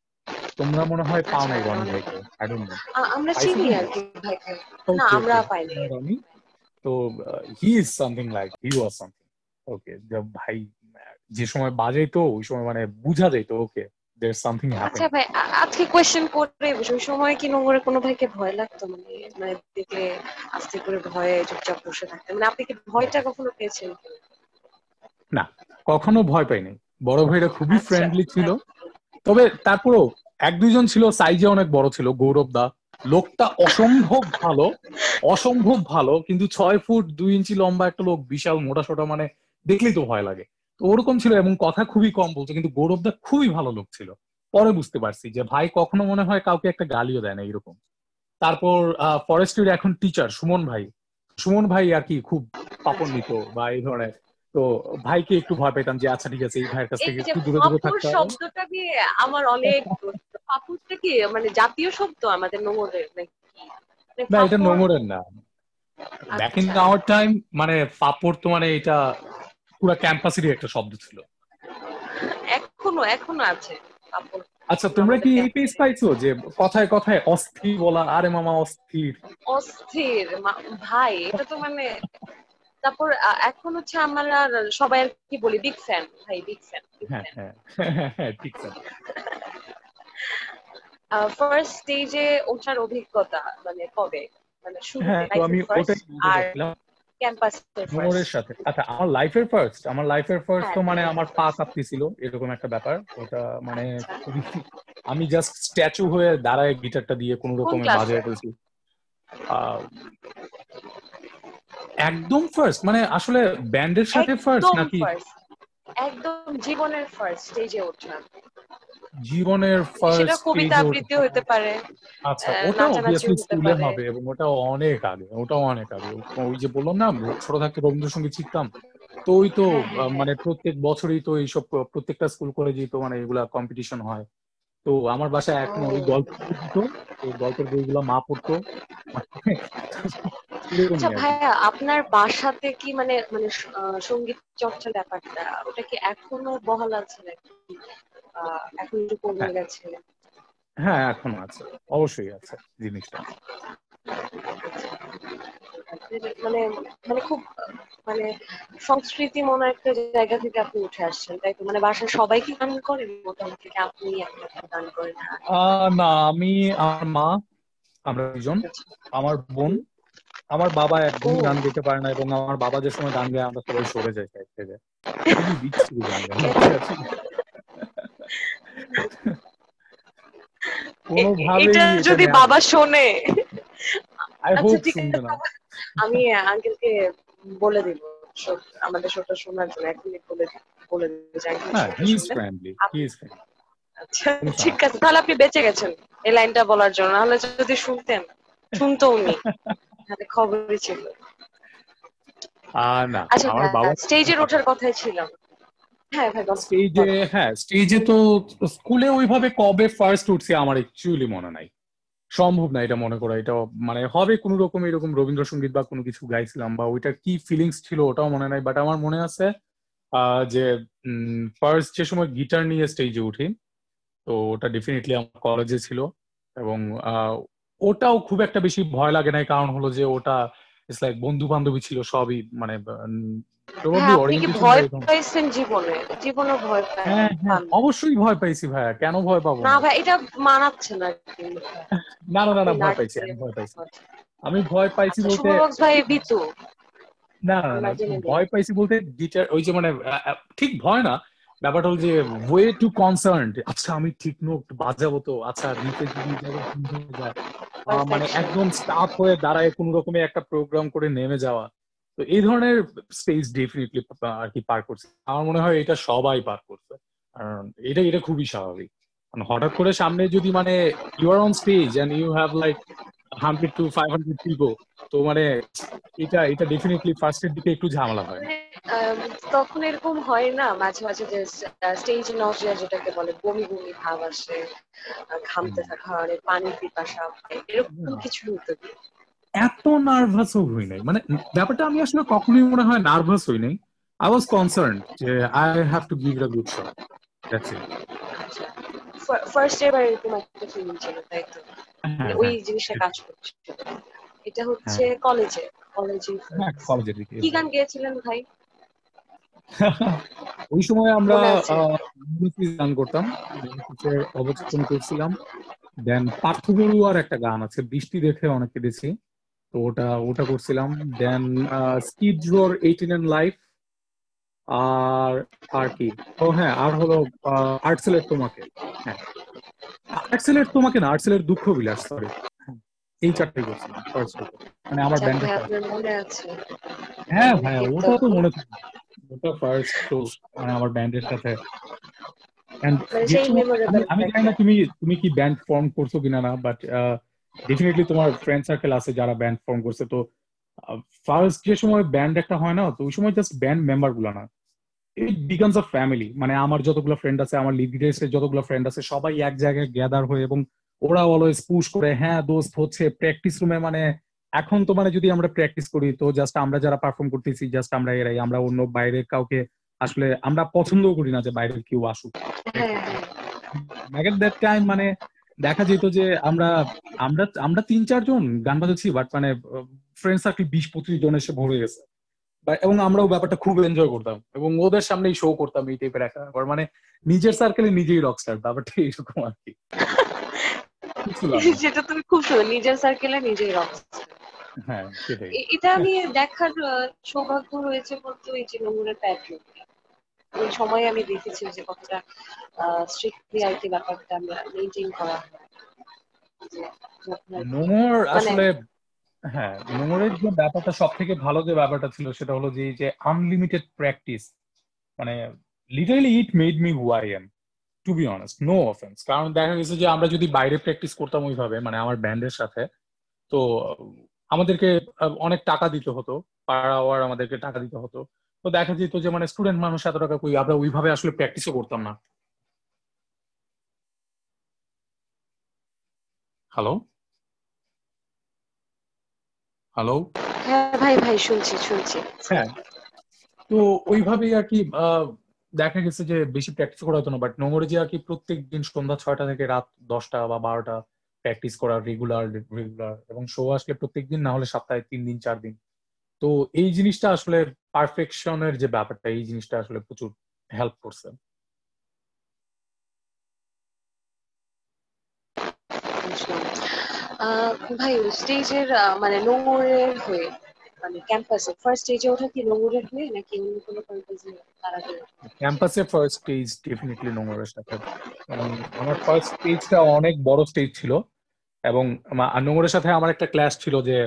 তোমরা মনে হয় পাও নাই রনি ভাইকে আই ডোন্ট নো
আমরা চিনি আর কি ভাইকে। না আমরা পাইনি
রনি তো he is something like he was something okay ভাই যে সময় বাজাইতো ওই সময় মানে বুঝা যাইতো ওকে দেয়ার সামথিং
আচ্ছা ভাই আজকে কোশ্চেন করে ওই সময় কি নোংরে? কোনো ভাইকে ভয় লাগতো? মানে মানে দেখলে আস্তে করে ভয়ে চুপচাপ বসে থাকতে। মানে আপনি কি ভয়টা কখনো পেয়েছেন?
না কখনো ভয় পাইনি। বড় ভাইরা খুবই ফ্রেন্ডলি আচ্ছা, ছিল। তবে তারপরও এক দুইজন ছিল সাইজে অনেক বড় ছিল গৌরব দা। লোকটা অসম্ভব ভালো অসম্ভব ভালো কিন্তু ছয় ফুট দুই ইঞ্চি লম্বা একটা লোক বিশাল মোটা সোটা মানে দেখলেই তো ভয় লাগে। তো ওরকম ছিল এবং কথা খুবই কম বলতো কিন্তু গৌরবদা খুবই ভালো লোক ছিল। পরে বুঝতে পারছি যে ভাই কখনো মনে হয় কাউকে একটা গালিও দেয় না এরকম তারপর ফরেস্টের এখন টিচার সুমন ভাই। সুমন ভাই আর কি খুব পাপন নিত বা এই ধরনের। তো ভাইকে একটু ভয় পেতাম যে আচ্ছা ঠিক আছে এই ভাইয়ের কাছ থেকে একটু দূরে দূরে থাকতে হবে।
শব্দটা দিয়ে আমার অনেক পাপুরটা কি মানে জাতীয় শব্দ আমাদের নোংরের নাকি?
না এটা নোংরের না। ব্যাক ইন আওয়ার টাইম মানে পাপড় তো মানে এটা পুরো ক্যাম্পাসেরই একটা শব্দ ছিল।
এখনও এখনও আছে।
আচ্ছা তোমরা কি এই পেজ পাইছো যে কথায় কথায় অস্থির বলা আরে মামা অস্থির?
অস্থির ভাই এটা তো মানে <laughs> তারপর এখন হচ্ছে আমরা সবাই আর কি বলি বিগ ফ্যান ভাই বিগ ফ্যান
হ্যাঁ হ্যাঁ হ্যাঁ <laughs> ঠিক স্যার
ফার্স্ট স্টেজে ওঠার অভিজ্ঞতা মানে কবে? মানে
হ্যাঁ তো আমি ওটাই
আর ক্যাম্পাসের
সাথে। আচ্ছা আমার লাইফের ফার্স্ট আমার লাইফের ফার্স্ট তো
হ্যাঁ।
মানে আমার পা কাঁপতেছিল এরকম একটা ব্যাপার। ওটা মানে
আচ্ছা। <laughs>
আমি জাস্ট স্ট্যাচু হয়ে দাঁড়ায় গিটারটা দিয়ে কোনো রকমে? বাজায় আহ, একদম ফার্স্ট মানে আসলে ব্যান্ডের সাথে ফার্স্ট নাকি?
একদম জীবনের ফার্স্ট স্টেজে ওঠা
জীবনের ফার্স্ট
কবিতা আবৃত্তি হতে পারে।
আচ্ছা ওটা অবভিয়াসলি স্কুলে হবে এবং ওটা অনেক আগে ওটাও অনেক আগে। ওই যে বললাম না ছোট থাকতে রবীন্দ্রসঙ্গীত শিখতাম তো ওই তো মানে প্রত্যেক বছরই তো এইসব প্রত্যেকটা স্কুল কলেজেই তো মানে এগুলা কম্পিটিশন হয়। তো আমার বাসায় এখন ওই গল্প বই দিত তো গল্পের বইগুলো মা পড়তো। <laughs>
আচ্ছা ভাইয়া আপনার বাসাতে কি মানে মানে সংগীত চর্চার ব্যাপারটা ওটা কি এখনও বহাল আছে নাকি? এখন একটু কমে
হ্যাঁ।
গেছে।
হ্যাঁ এখনও আছে। অবশ্যই আছে জিনিসটা।
মানে মানে খুব মানে সংস্কৃতি মনে একটা জায়গা থেকে আপনি উঠে আসছেন তাই তো? মানে বাসায় সবাই কি গান করে? মোটামুটি আপনি একটা গান করেন?
না আমি আমার মা আমরা দুজন আমার বোন আমার বাবা একদমই গান গাইতে পারে না এবং আমার বাবা যে সময় গান গায় আমরা সবাই সরে যাই থেকে। বিচ্ছিরি গান গায়। <laughs> <laughs>
এটা যদি বাবা শোনে। আচ্ছা, ঠিক আমি আঙ্কেলকে বলে দিব। আমাদের শোটা শোনার জন্য এখনই বলে বলে uncle
হ্যাঁ
আচ্ছা ঠিক আছে তাহলে আপনি বেঁচে গেছেন এই লাইনটা বলার জন্য। নাহলে যদি শুনতেন শুনতো উনি। <laughs> তাহলে খবরই ছিল। আচ্ছা স্টেজের ওঠার কথাই ছিলাম হ্যাঁ
স্টেজে হ্যাঁ স্টেজে তো স্কুলে ওইভাবে কবে ফার্স্ট উঠছে আমার অ্যাকচুয়ালি মনে নাই। সম্ভব না এটা মনে করা। এটা মানে হবে কোনো রকম এরকম রবীন্দ্রসঙ্গীত বা কোনো কিছু গাইছিলাম বা ওইটার কি ফিলিংস ছিল ওটাও মনে নাই। বাট আমার মনে আছে যে ফার্স্ট যে সময় গিটার নিয়ে স্টেজে উঠি, তো ওটা ডেফিনেটলি আমার কলেজে ছিল। এবং ওটাও খুব একটা বেশি ভয় লাগে নাই। কারণ হলো যে, ওটা ইটস লাইক বন্ধু বান্ধবী ছিল সবই মানে
হ্যাঁ আপনি কি ভয় পাইছেন জীবনে? জীবনে ভয় পাই
হ্যাঁ হ্যাঁ অবশ্যই ভয় পাইছি ভাইয়া কেন ভয় পাবো
না ভাই এটা মানাচ্ছে না
না না ভয় পাইছি আমি ভয় পাইছি। আমি ভয় পাইছি
আচ্ছা,
বলতে
ভাই বিতু।
না না। ভয় পাইছি বলতে গিটার ওই যে মানে ঠিক ভয় না ব্যাপারটা হল যে ওয়ে টু কনসার্ন আচ্ছা আমি ঠিক নোট বাজাবো তো আচ্ছা নিতে। আহ, মানে একদম স্টাফ হয়ে দাঁড়ায় কোন রকমে একটা প্রোগ্রাম করে নেমে যাওয়া। তো এই ধরনের স্টেজ ডেফিনেটলি আর কি পার করছে। আমার মনে হয় এটা সবাই পার করছে। কারণ এটা এটা খুবই স্বাভাবিক। মানে হঠাৎ করে সামনে যদি মানে you are on stage and you have like hundred two five hundred people তো মানে এটা এটা ডেফিনেটলি ফার্স্টের দিকে একটু ঝামেলা হয়।
মানে, তখন এরকম হয় না মাঝে মাঝে যে স্টেজ নজিয়া যেটাকে বলে বমি বমি ভাব আসে ঘামতে থাকা পানির পিপাসা এরকম কিছু হতো?
এত নার্ভাসও হই নাই। মানে ব্যাপারটা আমি আসলে কখনোই মনে হয় নার্ভাস হই নাই। আই ওয়াজ কনসার্ন যে I have to give a good shot that's it
first এবার এরকম একটা ফিলিং ছিল তাই তো? মানে ওই জিনিসটা কাজ করছে। এটা হচ্ছে কলেজে কলেজে
হ্যাঁ দিকে।
কি গান গেয়েছিলেন ভাই?
ওই সময় আমরা গান করতাম। অবস্থান করছিলাম। দেন পার্থবড়ুয়ার একটা গান আছে বৃষ্টি দেখে অনেক কেঁদেছি তো ওটা ওটা করছিলাম। Then Skid Row eighteen and life আর আর কি? ও হ্যাঁ আর হলো আর্টসেলের তোমাকে। হ্যাঁ। আর্টসেলের তোমাকে না আর্টসেলের দুঃখ বিলাস সরি এই চারটাই করছিলাম মানে আমার ব্যান্ডের
ভাই আছে?
হ্যাঁ
কিন্তু-
ওটা তো মনে থাকে। ওটা ফার্স্ট তো মানে আমার ব্যান্ডের সাথে।
মানে
আমি- আমি জানি না তুমি তুমি কি ব্যান্ড ফর্ম করছ কিনা না বাট ডেফিনেটলি তোমার ফ্রেন্ড সার্কেল আছে যারা ব্যান্ড ফর্ম করছে তো ফার্স্ট যে সময় ব্যান্ড একটা হয় না তো ওই সময় জাস্ট ব্যান্ড মেম্বারগুলো না। ইট বিকামস আ ফ্যামিলি মানে আমার যতগুলো ফ্রেন্ড আছে আমার লিভিডেসের যতগুলো ফ্রেন্ড আছে সবাই এক জায়গায় গ্যাদার হয়ে এবং ওরা অলওয়েজ পুশ করে হ্যাঁ দোস্ত হচ্ছে প্র্যাকটিস রুমে মানে এখন তো মানে যদি আমরা প্র্যাকটিস করি তো জাস্ট আমরা যারা পারফর্ম করতেছি জাস্ট আমরা এরাই আমরা অন্য বাইরে কাউকে আসলে আমরা পছন্দও করি না যে বাইরের কেউ আসুক। দ্যাট টাইম মানে দেখা যেত যে আমরা আমরা আমরা তিন চারজন গান বাজাচ্ছি বাট মানে ফ্রেন্ড সার্কেল বিশ পঁচিশ জন এসে ভরে গেছে। এবং আমরাও ব্যাপারটা খুব এনজয় করতাম। এবং ওদের সামনেই শো করতাম এই টাইপের একটা ব্যাপার। মানে নিজের সার্কেলে নিজেই রকস্টার ব্যাপারটা এইরকম আর কি।
যেটা <laughs> তুমি খুব সুন্দর নিজের সার্কেলে নিজেই রকস্টার
হ্যাঁ সেটাই।
এটা আমি দেখার সৌভাগ্য হয়েছে বলতে ওই যে নোংরের প্যাট্রিক ওই সময় আমি দেখেছি যে কতটা স্ট্রিক্টলি আর কি ব্যাপারটা আমরা করা
নোংর
মানে
আসলে হ্যাঁ নোংরের যে ব্যাপারটা সব থেকে ভালো যে ব্যাপারটা ছিল সেটা হলো যে যে আনলিমিটেড প্র্যাকটিস মানে literally it made me who I am to be honest no offense কারণ দেখা গেছে যে আমরা যদি বাইরে প্র্যাকটিস করতাম ওইভাবে মানে আমার ব্যান্ডের সাথে তো আমাদেরকে অনেক টাকা দিতে হতো পার আওয়ার আমাদেরকে টাকা দিতে হতো। তো দেখা যেত যে মানে স্টুডেন্ট মানুষ এত টাকা কই আমরা ওইভাবে আসলে প্র্যাকটিসও করতাম না। হ্যালো হ্যালো
হ্যাঁ ভাই ভাই শুনছি শুনছি।
হ্যাঁ তো ওইভাবেই আর কি দেখা গেছে যে বেশি প্র্যাকটিস করা হতো না বাট নোংরে যে আর কি প্রত্যেক দিন সন্ধ্যা ছয়টা থেকে রাত দশটা বা বারোটা প্র্যাকটিস করা রেগুলার রেগুলার এবং শো আসলে প্রত্যেক দিন না হলে সপ্তাহে তিন দিন চার দিন। তো এই জিনিসটা আসলে পারফেকশনের যে ব্যাপারটা এই জিনিসটা আসলে প্রচুর হেল্প করছে।
ভাই স্টেজের মানে নোংরের হয়ে মানে ক্যাম্পাসে ফার্স্ট স্টেজে ওঠা কি নোংরের হয়ে নাকি অন্য কোনো পারপাসে
ক্যাম্পাসে ফার্স্ট স্টেজ ডেফিনেটলি নোংরের সাথে। আমার ফার্স্ট স্টেজটা অনেক বড় স্টেজ ছিল এবং নোংরের সাথে আমার একটা ক্লাস ছিল যে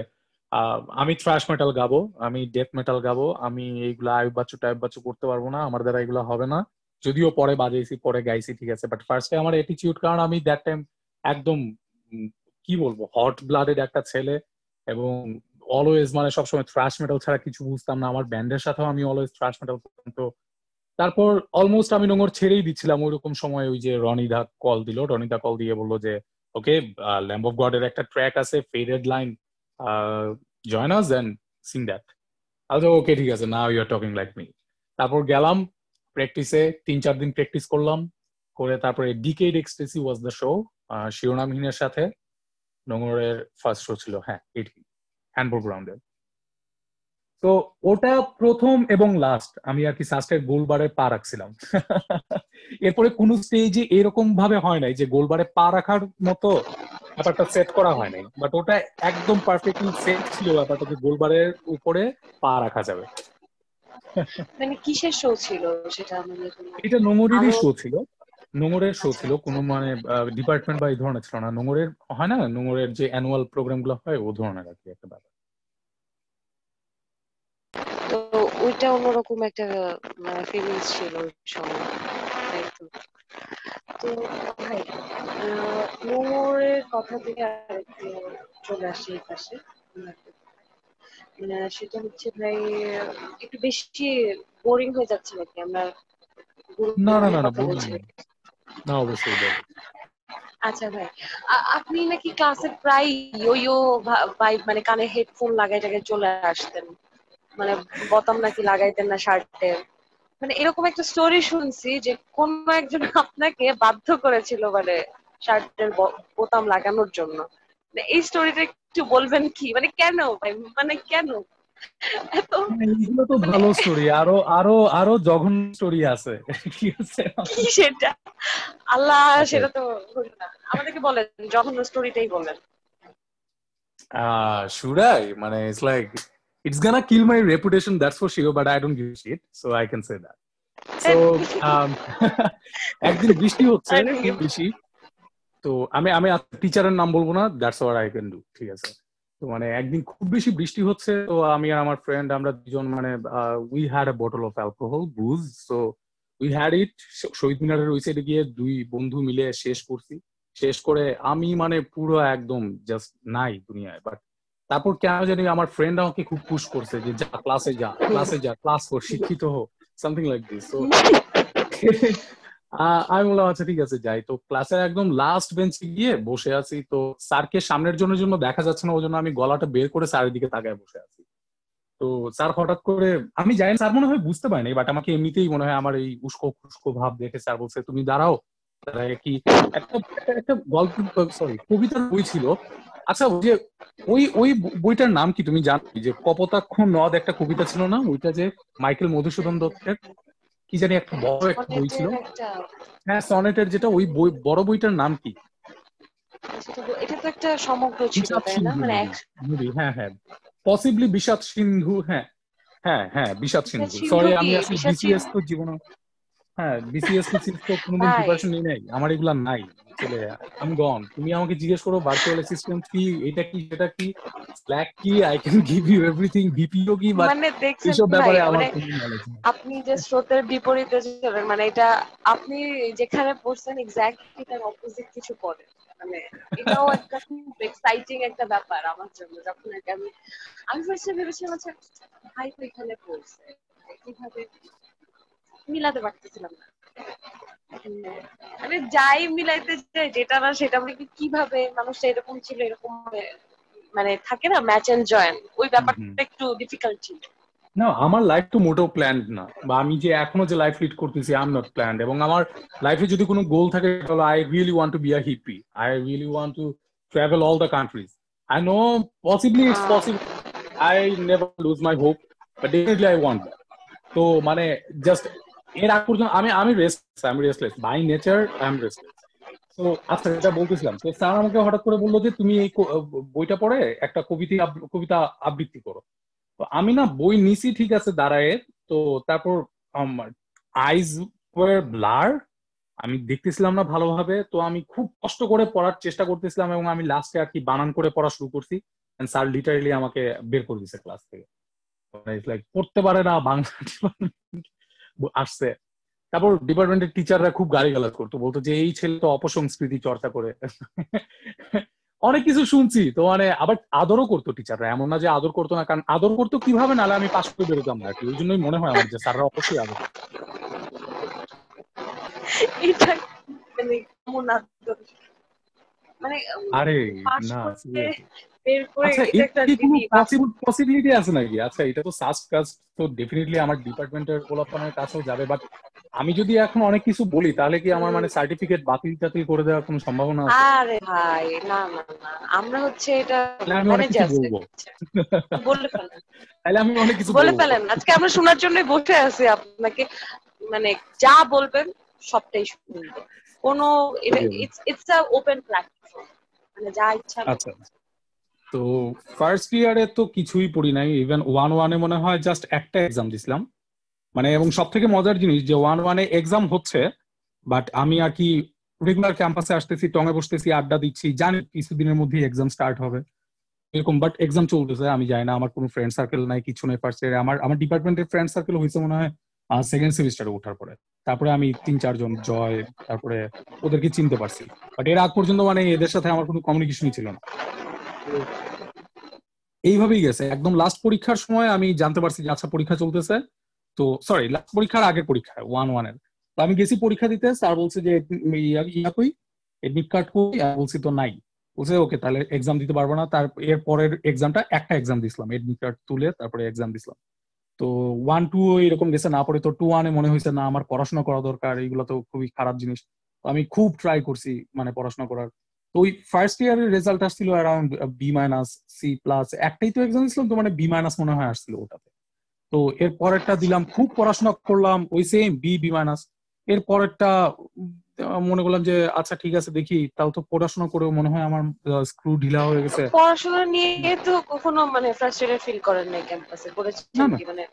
আমি থ্রাশ মেটাল গাবো, আমি ডেথ মেটাল গাবো, আমি এইগুলা আয়ু বাচ্চু টাইপ বাচ্চু করতে পারব না, আমার দ্বারা এগুলো হবে না। যদিও পরে বাজাইছি, পরে গাইছি, ঠিক আছে বাট ফার্স্টে আমার অ্যাটিটিউড কারণ আমি দ্যাট টাইম একদম কি বলব হট ব্লাডেড একটা ছেলে এবং অলওয়েজ মানে সবসময় থ্রাশ মেটাল ছাড়া কিছু বুঝতাম না। আমার ব্যান্ডের সাথেও আমি অলওয়েজ থ্রাশ মেটাল করতাম। তো তারপর অলমোস্ট আমি নোংর ছেড়েই দিচ্ছিলাম। ওই রকম সময় ওই যে রনিদা কল দিল। রনিদা কল দিয়ে বলল যে ওকে ল্যাম্ব অফ গডের একটা ট্র্যাক আছে faded line join us then sing that আচ্ছা ওকে ঠিক আছে না you are talking like me তারপর গেলাম প্র্যাকটিসে তিন চার দিন প্র্যাকটিস করলাম। করে তারপরে ডিকেড এক্সপ্রেসি ওয়াজ দ্য শো শিরোনামহীনের সাথে নোংরের ফার্স্ট শো ছিল হ্যাঁ এটি হ্যান্ডবল গ্রাউন্ডের তো ওটা প্রথম এবং লাস্ট আমি আর কি সাস্টের গোলবারে পা রাখছিলাম। এরপরে কোন স্টেজে এরকম ভাবে হয় নাই যে গোলবারে পা রাখার মতো ব্যাপারটা সেট করা হয় নাই। বাট ওটা একদম পারফেক্টলি সেট ছিল ব্যাপারটা যে গোলবারের উপরে পা রাখা যাবে।
মানে কিসের শো ছিল সেটা মানে
এটা নোংরেরই শো ছিল। নোংরের শো ছিল কোনো মানে ডিপার্টমেন্ট বা এই ধরনের ছিল না। নোংরের হয় না? নোংরের যে অ্যানুয়াল প্রোগ্রামগুলো হয় ও ধরনের আর কি একটা ব্যাপার।
তো ওইটা অন্যরকম একটা ফিলিংস ছিল সময় তো। ভাই নোংরের কথা থেকে আরেকটু চলে আসছে এই পাশে। সেটা হচ্ছে ভাই একটু বেশি বোরিং হয়ে যাচ্ছে নাকি? আমরা
না না না না না, অবশ্যই
আচ্ছা ভাই আপনি নাকি ক্লাসে প্রায় ইয়ো ইয়ো ভাই মানে কানে হেডফোন লাগাই টাগাই চলে আসতেন। মানে বোতাম নাকি লাগাইতেন না শার্টে মানে এরকম একটা স্টোরি শুনছি যে কোন একজন আপনাকে বাধ্য করেছিল মানে শার্টের বোতাম লাগানোর জন্য। মানে এই স্টোরিটা একটু বলবেন কি? মানে কেন ভাই? মানে কেন?
এগুলো তো ভালো স্টোরি আরও আরও আরও জঘন্য স্টোরি আছে।
কি সেটা? আল্লাহ সেটা তো আমাদেরকে বলেন জঘন্য স্টোরিটাই বলেন।
আই মানে it's like it's gonna kill my reputation that's for sure but i don't give a shit so i can say that. So um <laughs> একদিন বৃষ্টি হচ্ছে বেশি তো আমি আমি টিচারের নাম বলব না that's war I can do ঠিক আছে? তো মানে একদিন খুব বেশি বৃষ্টি হচ্ছে, তো আমি আর আমার ফ্রেন্ড আমরা দুজন মানে we had a bottle of alcohol booze so we had it শহীদ মিনারের ওই সাইডে গিয়ে দুই বন্ধু মিলে শেষ করছি। শেষ করে আমি মানে পুরো একদম জাস্ট নাই দুনিয়ায় বাট তারপর কেন জানি আমার ফ্রেন্ড আমাকে খুব পুশ করছে যে, যা ক্লাসে যা ক্লাসে যা ক্লাস কর, শিক্ষিত হো সামথিং লাইক দিস তো আমি বললাম আচ্ছা ঠিক আছে, যাই। তো ক্লাসের একদম লাস্ট বেঞ্চে গিয়ে বসে আছি। তো স্যারকে সামনের জনের জন্য দেখা যাচ্ছে না ওই জন্য আমি গলাটা বের করে স্যারের দিকে তাকায় বসে আছি। তো স্যার হঠাৎ করে, আমি জানি স্যার মনে হয় বুঝতে পারিনি বাট আমাকে এমনিতেই মনে হয় আমার এই উস্কো খুস্কো ভাব দেখে স্যার বলছে, তুমি দাঁড়াও। কি একটা একটা গল্প সরি কবিতার বই ছিল। আচ্ছা যে, ওই ওই বইটার নাম কি তুমি জানো? যে কপোতাক্ষ নদ একটা কবিতা ছিল না, ওইটা যে মাইকেল মধুসূদন দত্তের? কি জানি একটা বড় একটা বই ছিল। হ্যাঁ সনেটের যেটা ওই বই বড় বইটার নাম কি?
এটা তো একটা সমগ্র ছিল তাই না?
সিন্ধু।
মানে
হ্যাঁ হ্যাঁ। পসিবলি বিষাদ সিন্ধু হ্যাঁ। হ্যাঁ হ্যাঁ বিষাদ সিন্ধু।
সিন্ধু
সরি আমি আসলে বিসিএস তো জীবনে হ্যাঁ বিসিএস তো তো কোনোদিন প্রিপারেশন নিই নাই। আমার এগুলা নাই চলে আমি গন তুমি আমাকে জিজ্ঞেস করো ভার্চুয়াল অ্যাসিস্ট্যান্ট কি এটা কি সেটা কি? স্ল্যাক কি? I can give you everything BPO কি?
মানে দেখছেন
এইসব ব্যাপারে আমার
মানে আপনি যে স্রোতের বিপরীতে চলেন মানে এটা আপনি যেখানে পড়ছেন এক্স্যাক্টলি তার অপোজিট কিছু পড়ে মানে এটাও একটা খুব এক্সাইটিং একটা ব্যাপার আমার জন্য যখন আমি আমি ফার্স্টে ভেবেছিলাম আচ্ছা ভাই তো এখানে পড়ছে কীভাবে মিলাতে পারতেছিলাম না। মানে যাই মিলাইতে চাই যেটা না সেটা মানে কীভাবে মানুষটা এরকম ছিল এরকম হবে- মানে থাকে না ম্যাচ এন্ড জয়েন ওই ব্যাপারটা একটু ডিফিকাল্ট ছিল।
না আমার লাইফ তো মোটেও প্ল্যান্ড না। বা আমি যে এখনও যে লাইফ লিড করতেছি আই এম নট প্ল্যান্ড এবং আমার লাইফে যদি কোনো গোল থাকে তাহলে I really want to be a hippie I really want to travel all the countries I know possibly it's. Possible I never lose my hope but definitely I want তো মানে just এর আগ পর্যন্ত আমি আমি restless আমি restless by nature I am restless তো আচ্ছা এটা বলতেছিলাম, তো স্যার আমাকে হঠাৎ করে বলল যে, তুমি এই বইটা পড়ে একটা কবিতা কবিতা আবৃত্তি করো। তো আমি না বই নিছি, ঠিক আছে, দাঁড়ায়। তো তারপর আইজ ওয়ার ব্লার আমি দেখতেছিলাম না ভালোভাবে। তো আমি খুব কষ্ট করে পড়ার চেষ্টা করতেছিলাম এবং আমি লাস্টে আর কি বানান করে পড়া শুরু করছি। স্যার লিটারেলি আমাকে বের করে দিছে ক্লাস থেকে। লাইক পড়তে পারে না, বাংলা আসছে। তারপর ডিপার্টমেন্টের টিচাররা খুব গালি গালাজ করতো, বলতো যে, এই ছেলে তো অপসংস্কৃতি চর্চা করে। অনেক কিছু শুনছি, তো মানে আবার আদরও করতো টিচাররা এমন না যে আদর করতো না, কারণ আদর করতো কীভাবে নালে আমি পাশ করে বেরোতাম আর কি, ওই জন্যই মনে হয় আমার যে স্যাররা অবশ্যই আদর।
এটা মানে
আরে না
করে
আচ্ছা পসিবিলিটি আছে নাকি? আচ্ছা এটা তো সাস্ট কাস্ট তো ডেফিনেটলি আমার ডিপার্টমেন্টের গোলাপানের কাছেও যাবে বাট আমি যদি এখন অনেক কিছু বলি তাহলে কি আমার মানে সার্টিফিকেট বাতিল টাতিল করে দেওয়ার কোনো সম্ভাবনা আছে?
আরে ভাই না না না আমরা হচ্ছে এটা
আমি অনেক কিছু বলব।
বলে ফেলেন।
তাহলে আমি অনেক কিছু
বলে ফেলেন। আজকে আমরা শোনার জন্যই বসে আছি আপনাকে। মানে যা বলবেন সবটাই শুনব কোনো it's it's a open platform মানে যা ইচ্ছা
আচ্ছা তো ফার্স্ট ইয়ারে তো কিছুই পড়ি নাই ইভেন ওয়ান ওয়ানে মনে হয় জাস্ট একটা এক্সাম দিছিলাম। মানে এবং সব থেকে মজার জিনিস যে ওয়ান ওয়ানে এক্সাম হচ্ছে বাট আমি আর কি রেগুলার ক্যাম্পাসে আসতেছি টঙে বসতেছি আড্ডা দিচ্ছি জানি কিছুদিনের মধ্যেই এক্সাম স্টার্ট হবে। এরকম বাট এক্সাম চলতেছে আমি যাই না আমার কোনো ফ্রেন্ড সার্কেল নাই কিছু নেই ফার্স্ট ইয়ারে আমার আমার ডিপার্টমেন্টের ফ্রেন্ড সার্কেল হয়েছে মনে হয় সেকেন্ড সেমিস্টারে ওঠার পরে। তারপরে আমি তিন চারজন জয়, তারপরে ওদেরকে চিনতে পারছি। বাট এর আগ পর্যন্ত মানে এদের সাথে আমার কোনো কমিউনিকেশনই ছিল না। এইভাবেই গেছে। একদম লাস্ট পরীক্ষার সময় আমি জানতে পারছি যে আচ্ছা পরীক্ষা চলতেছে। তো সরি লাস্ট পরীক্ষার আগের পরীক্ষা ওয়ান ওয়ানের তো আমি গেছি পরীক্ষা দিতে স্যার বলছে যে, এডমিট কার্ড কই? বলছি তো নাই। বলছে, ওকে, তাহলে এক্সাম দিতে পারব না। তার, এর পরের এক্সামটা একটা এক্সাম দিছিলাম। এডমিট কার্ড তুলে, তারপরে এক্সাম দিছিলাম। তো ওয়ান টু এরকম গেছে না পরে তো টু ওয়ানে মনে হয়েছে না আমার পড়াশোনা করা দরকার এইগুলো তো খুবই খারাপ জিনিস। আমি খুব ট্রাই করছি মানে পড়াশোনা করার। তো ওই ফার্স্ট ইয়ারের রেজাল্ট আসছিল around B minus C plus একটাই তো এক্সাম দিছিলাম তো মানে বি মাইনাস মনে হয় আসছিল ওটাতে। তো এর পরেরটা দিলাম, খুব পড়াশোনা করলাম, ওই সেম বি বি মাইনাস এর পরেরটা মনে করলাম যে আচ্ছা ঠিক আছে দেখি। তাও তো পড়াশোনা করেও মনে হয় আমার স্ক্রু ঢিলা হয়ে গেছে।
পড়াশোনা নিয়ে তো কখনো মানে ফ্রাস্ট্রেটেড ফিল করেন নাই ক্যাম্পাসে করেছেন
না, না।
কি? মানে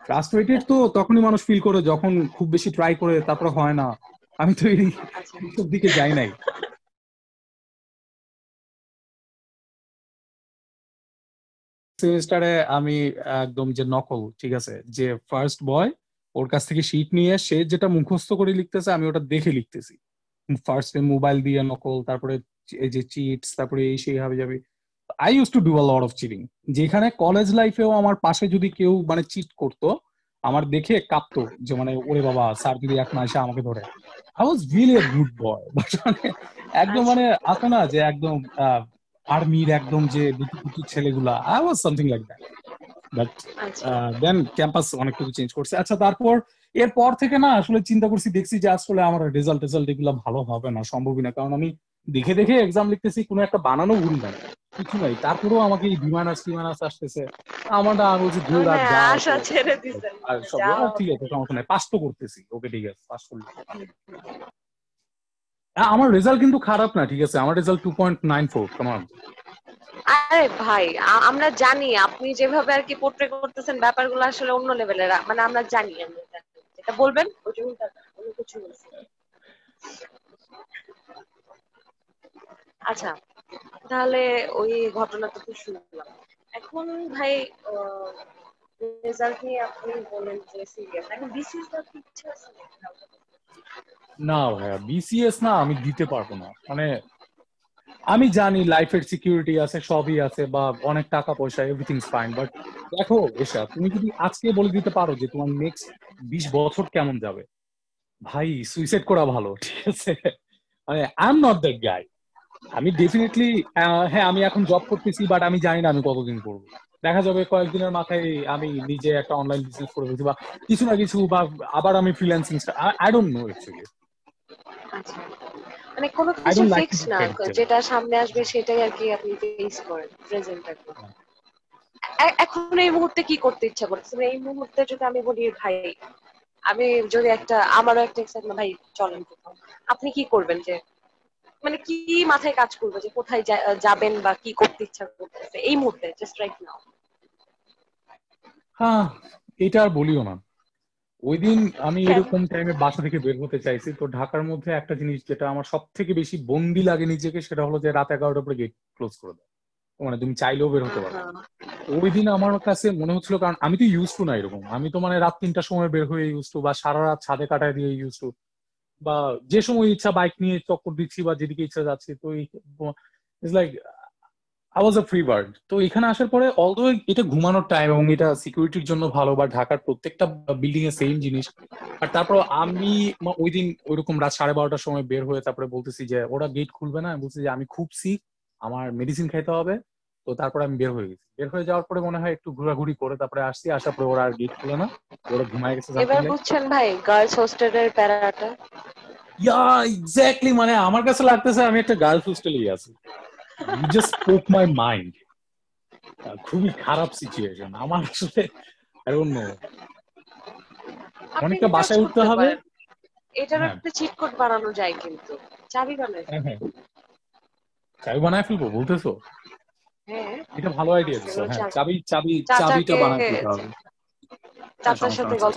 ফ্রাস্ট্রেটেড তো তখনই মানুষ ফিল করে যখন খুব বেশি ট্রাই করে তারপরে হয় না। আমি তো এই
আচ্ছা।
দিকে যাই নাই। সেমিস্টারে আমি একদম যে নকল ঠিক আছে? যে ফার্স্ট বয় ওর কাছ থেকে শিট নিয়ে সে যেটা মুখস্থ করে লিখতেছে, আমি ওটা দেখে লিখতেছি। ফার্স্ট মোবাইল দিয়ে নকল, তারপরে এই যে চিটস তারপরে এই সেই হবে যাবে। I use to do a lot of cheating যেখানে কলেজ লাইফেও আমার পাশে যদি কেউ মানে চিট করতো, আমার দেখে কাঁপতো যে মানে ওরে বাবা স্যার যদি এক এসে আমাকে ধরে। I was really a good boy মানে একদম মানে আছে না যে একদম আর্মির একদম যে দুটি ছেলেগুলা। I was something like that but then campus অনেক কিছু চেঞ্জ করছে। আচ্ছা তারপর এরপর থেকে না আসলে চিন্তা করছি দেখছি যে আসলে আমার রেজাল্ট রেজাল্ট এগুলো ভালো হবে না সম্ভবই না কারণ আমি দেখে দেখে এক্সাম লিখতেছি কোনো একটা বানানো ভুল নাই কিছু নাই। তারপরেও আমাকে এই বিমানাস টিমানাস আসতেছে। আমার না আমি বলছি দূর আর
আশা ছেড়ে দিছেন
সব ঠিক আছে সমস্যা নাই। পাস তো করতেছি। ওকে ঠিক আছে পাস করলে আমার রেজাল্ট কিন্তু খারাপ না ঠিক আছে। আমার result two point nine four
আরে ভাই আমরা জানি, আপনি যেভাবে আর কি পোট্রে করতেছেন ব্যাপারগুলো আসলে অন্য লেভেলের মানে আমরা জানি। যেটা বলবেন আচ্ছা তাহলে ওই ঘটনাটা তো শুনলাম। এখন ভাই রেজাল্ট নিয়ে আপনি বলেন যে সিরিয়াস এখন ইচ্ছা আছে
না ভাইয়া বিসিএস না আমি দিতে পারব না। মানে আমি জানি লাইফের সিকিউরিটি আছে, সবই আছে, বা অনেক টাকা পয়সা এভরিথিং ফাইন বাট দেখো এসা তুমি যদি আজকে বলে দিতে পারো যে তোমার নেক্সট বিশ বছর কেমন যাবে? ভাই সুইসাইড করা ভালো, ঠিক আছে? মানে I am not that guy আমি ডেফিনেটলি হ্যাঁ আমি এখন জব করতেছি বাট আমি জানি না আমি কতদিন করব। দেখা যাবে কয়েকদিনের মাথায় আমি নিজে একটা অনলাইন বিজনেস করে ফেলছি, বা কিছু না কিছু, বা আবার আমি freelancing I don't know actually
মানে কোনো কিছু ফিক্স না যেটা সামনে আসবে সেটাই আর কি আপনি ফেস করেন প্রেজেন্ট এখন এই মুহূর্তে কি করতে ইচ্ছা করছে মানে এই মুহূর্তে যদি আমি বলি ভাই আমি যদি একটা আমারও একটা এক্সাইটমেন্ট ভাই চলেন কোথাও। আপনি কি করবেন যে মানে কি মাথায় কাজ করবে যে কোথায় যাবেন বা কি করতে ইচ্ছা করতেছে? এই মুহূর্তে জাস্ট রাইট নাও
হ্যাঁ এটা আর বলিও না। ওই দিন আমি এরকম টাইমে বাসা থেকে বের হতে চাইছি। তো ঢাকার মধ্যে একটা জিনিস যেটা আমার সব থেকে বেশি বন্দি লাগে নিজেকে সেটা হলো যে রাত এগারোটার পরে গেট ক্লোজ করে দেয় মানে তুমি চাইলেও বের হতে পারো ওই দিন আমার কাছে মনে হচ্ছিল কারণ আমি তো ইউজ টু না এরকম। আমি তো মানে রাত তিনটার সময় বের হয়ে ইউজ টু বা সারা রাত ছাদে কাটায় দিয়ে ইউজ টু বা যে সময় ইচ্ছা বাইক নিয়ে চক্কর দিচ্ছি বা যেদিকে ইচ্ছা যাচ্ছি তো it's like I was a free bird তো এখানে আসার পরে অলদো এটা ঘুমানোর টাইম এবং এটা সিকিউরিটির জন্য ভালো বা ঢাকার প্রত্যেকটা বিল্ডিং এ সেম জিনিস আর তারপর আমি ওই দিন ওইরকম রাত সাড়ে বারোটার সময় বের হয়ে তারপরে বলতেছি যে ওরা গেট খুলবে না? আমি বলছি যে আমি খুব সিক আমার মেডিসিন খাইতে হবে। তো তারপরে আমি বের হয়ে গেছি। বের হয়ে যাওয়ার পরে মনে হয় একটু ঘোরাঘুরি করে তারপরে আসছি আসার পরে ওরা আর গেট খুলে না ওরা ঘুমায় গেছে
এবার বুঝছেন ভাই গার্লস হোস্টেলের প্যারাটা।
ইয়া এক্স্যাক্টলি মানে আমার কাছে লাগতেছে আমি একটা গার্লস হোস্টেলেই আছি। জাস্ট স্পোক মাই মাইন্ড খুবই খারাপ সিচুয়েশন আমার আসলে আই ডোন্ট নো অনেকটা বাসায় উঠতে হবে।
এটার
হ্যাঁ।
একটা চিট কোড বানানো যায় কিন্তু। চাবি বানায়
হ্যাঁ হ্যাঁ। চাবি বানায় ফেলব বলতেছো?
হ্যাঁ।
এটা ভালো আইডিয়া দিছো। হ্যাঁ
চাবি-
চাবি চাবি চাবিটা বানায় ফেলতে হবে।
চাচার সাথে গল্প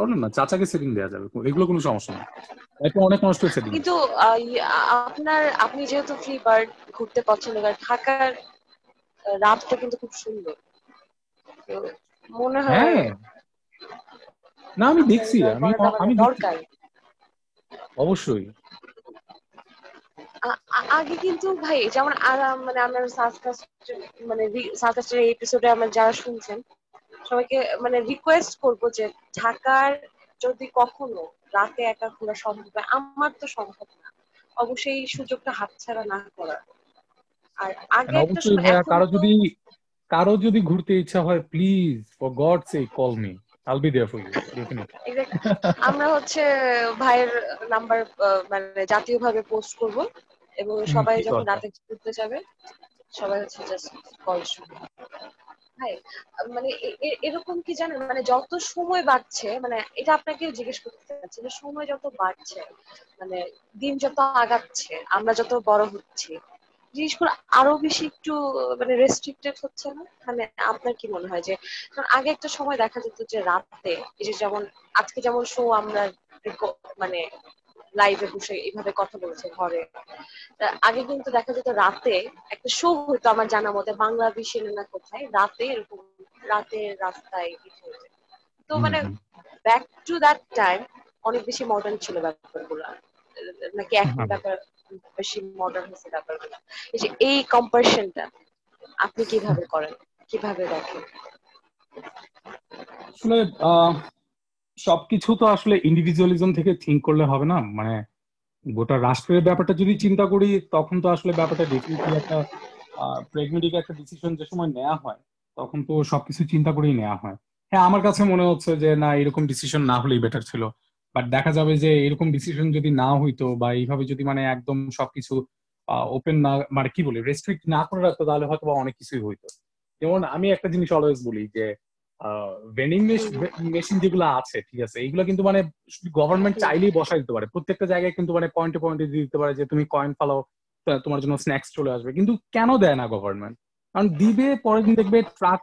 প্রবলেম না চাচাকে সেটিং দেওয়া যাবে এগুলো কোনো সমস্যা না। অনেক সেটিং
কিন্তু আপনার আপনি যেহেতু ফ্রি বার্ড ঘুরতে পছন্দ করেন ঢাকার রাতটা কিন্তু খুব সুন্দর। তো মনে হয়
হ্যাঁ। না আমি দেখছি আমি
মানে
আমি
দরকার।
অবশ্যই।
আগে কিন্তু ভাই যেমন আরাম মানে আমরা মানে এপিসোডে আমরা যারা শুনছেন সবাইকে মানে রিকোয়েস্ট করব যে ঢাকার যদি কখনো রাতে একা ঘোরা সম্ভব হয় আমার তো সম্ভব না। অবশ্যই সুযোগটা হাতছাড়া না করা। আর আগে এখন কারও
যদি কারও যদি ঘুরতে ইচ্ছা হয় please for God say call me I'll be there for you
আমরা হচ্ছে ভাইয়ের নাম্বার মানে জাতীয়ভাবে পোস্ট করব এবং সবাই যখন রাতে ঘুরতে যাবে সবাই হচ্ছে জাস্ট কল শুনবে। ভাই মানে এরকম কি জানেন? মানে যত সময় বাড়ছে মানে এটা আপনাকে জিজ্ঞেস করতে চাচ্ছি যে সময় যত বাড়ছে মানে দিন যত আগাচ্ছে, আমরা যত বড় হচ্ছি, জিনিসগুলো আরও বেশি একটু মানে রেস্ট্রিক্টেড হচ্ছে না? মানে আপনার কি মনে হয় যে আগে একটা সময় দেখা যেত যে রাতে, এই যে যেমন, আজকে যেমন শো আমরা মানে লাইভে বসে এইভাবে কথা বলছে ঘরে। তা আগে কিন্তু দেখা যেত রাতে একটা শো হতো আমার জানা মতে বাংলা বিশেনে না কোথায়? রাতে এরকম রাতে রাস্তায় কিছু তো মানে ব্যাক টু দ্যাট টাইম অনেক বেশি মডার্ন ছিল ব্যাপারগুলো। নাকি এখন ব্যাপার বেশি মডার্ন হয়েছে ব্যাপারগুলো। এই যে এই কম্পারিশনটা আপনি কীভাবে করেন? কীভাবে দেখেন?
আসলে সবকিছু তো আসলে ইন্ডিভিজুয়ালিজম থেকে থিঙ্ক করলে হবে না। মানে গোটা রাষ্ট্রের ব্যাপারটা যদি চিন্তা করি, তখন তো আসলে ব্যাপারটা ডেফিনেটলি একটা প্রেগমেটিক একটা ডিসিশন যে সময় নেওয়া হয়, তখন তো সবকিছু চিন্তা করেই নেওয়া হয়। হ্যাঁ আমার কাছে মনে হচ্ছে যে, না, এরকম ডিসিশন না হলেই বেটার ছিল। বাট দেখা যাবে যে, এরকম ডিসিশন যদি না হইতো বা এইভাবে যদি মানে একদম সবকিছু ওপেন না মানে কি বলি রেস্ট্রিক্ট না করে রাখতো, তাহলে হয়তো বা অনেক কিছুই হইতো। যেমন আমি একটা জিনিস অলওয়েজ বলি যে ভেন্ডিং মেশিন যেগুলো আছে ঠিক আছে এইগুলো কিন্তু মানে গভর্নমেন্ট চাইলেই বসাই দিতে পারে। প্রত্যেকটা জায়গায় কিন্তু মানে পয়েন্টে পয়েন্টে দিয়ে দিতে পারে যে তুমি কয়েন ফালাও তোমার জন্য স্ন্যাক্স চলে আসবে। কিন্তু কেন দেয় না গভর্নমেন্ট কারণ দিবে পরের দিন দেখবে ট্রাক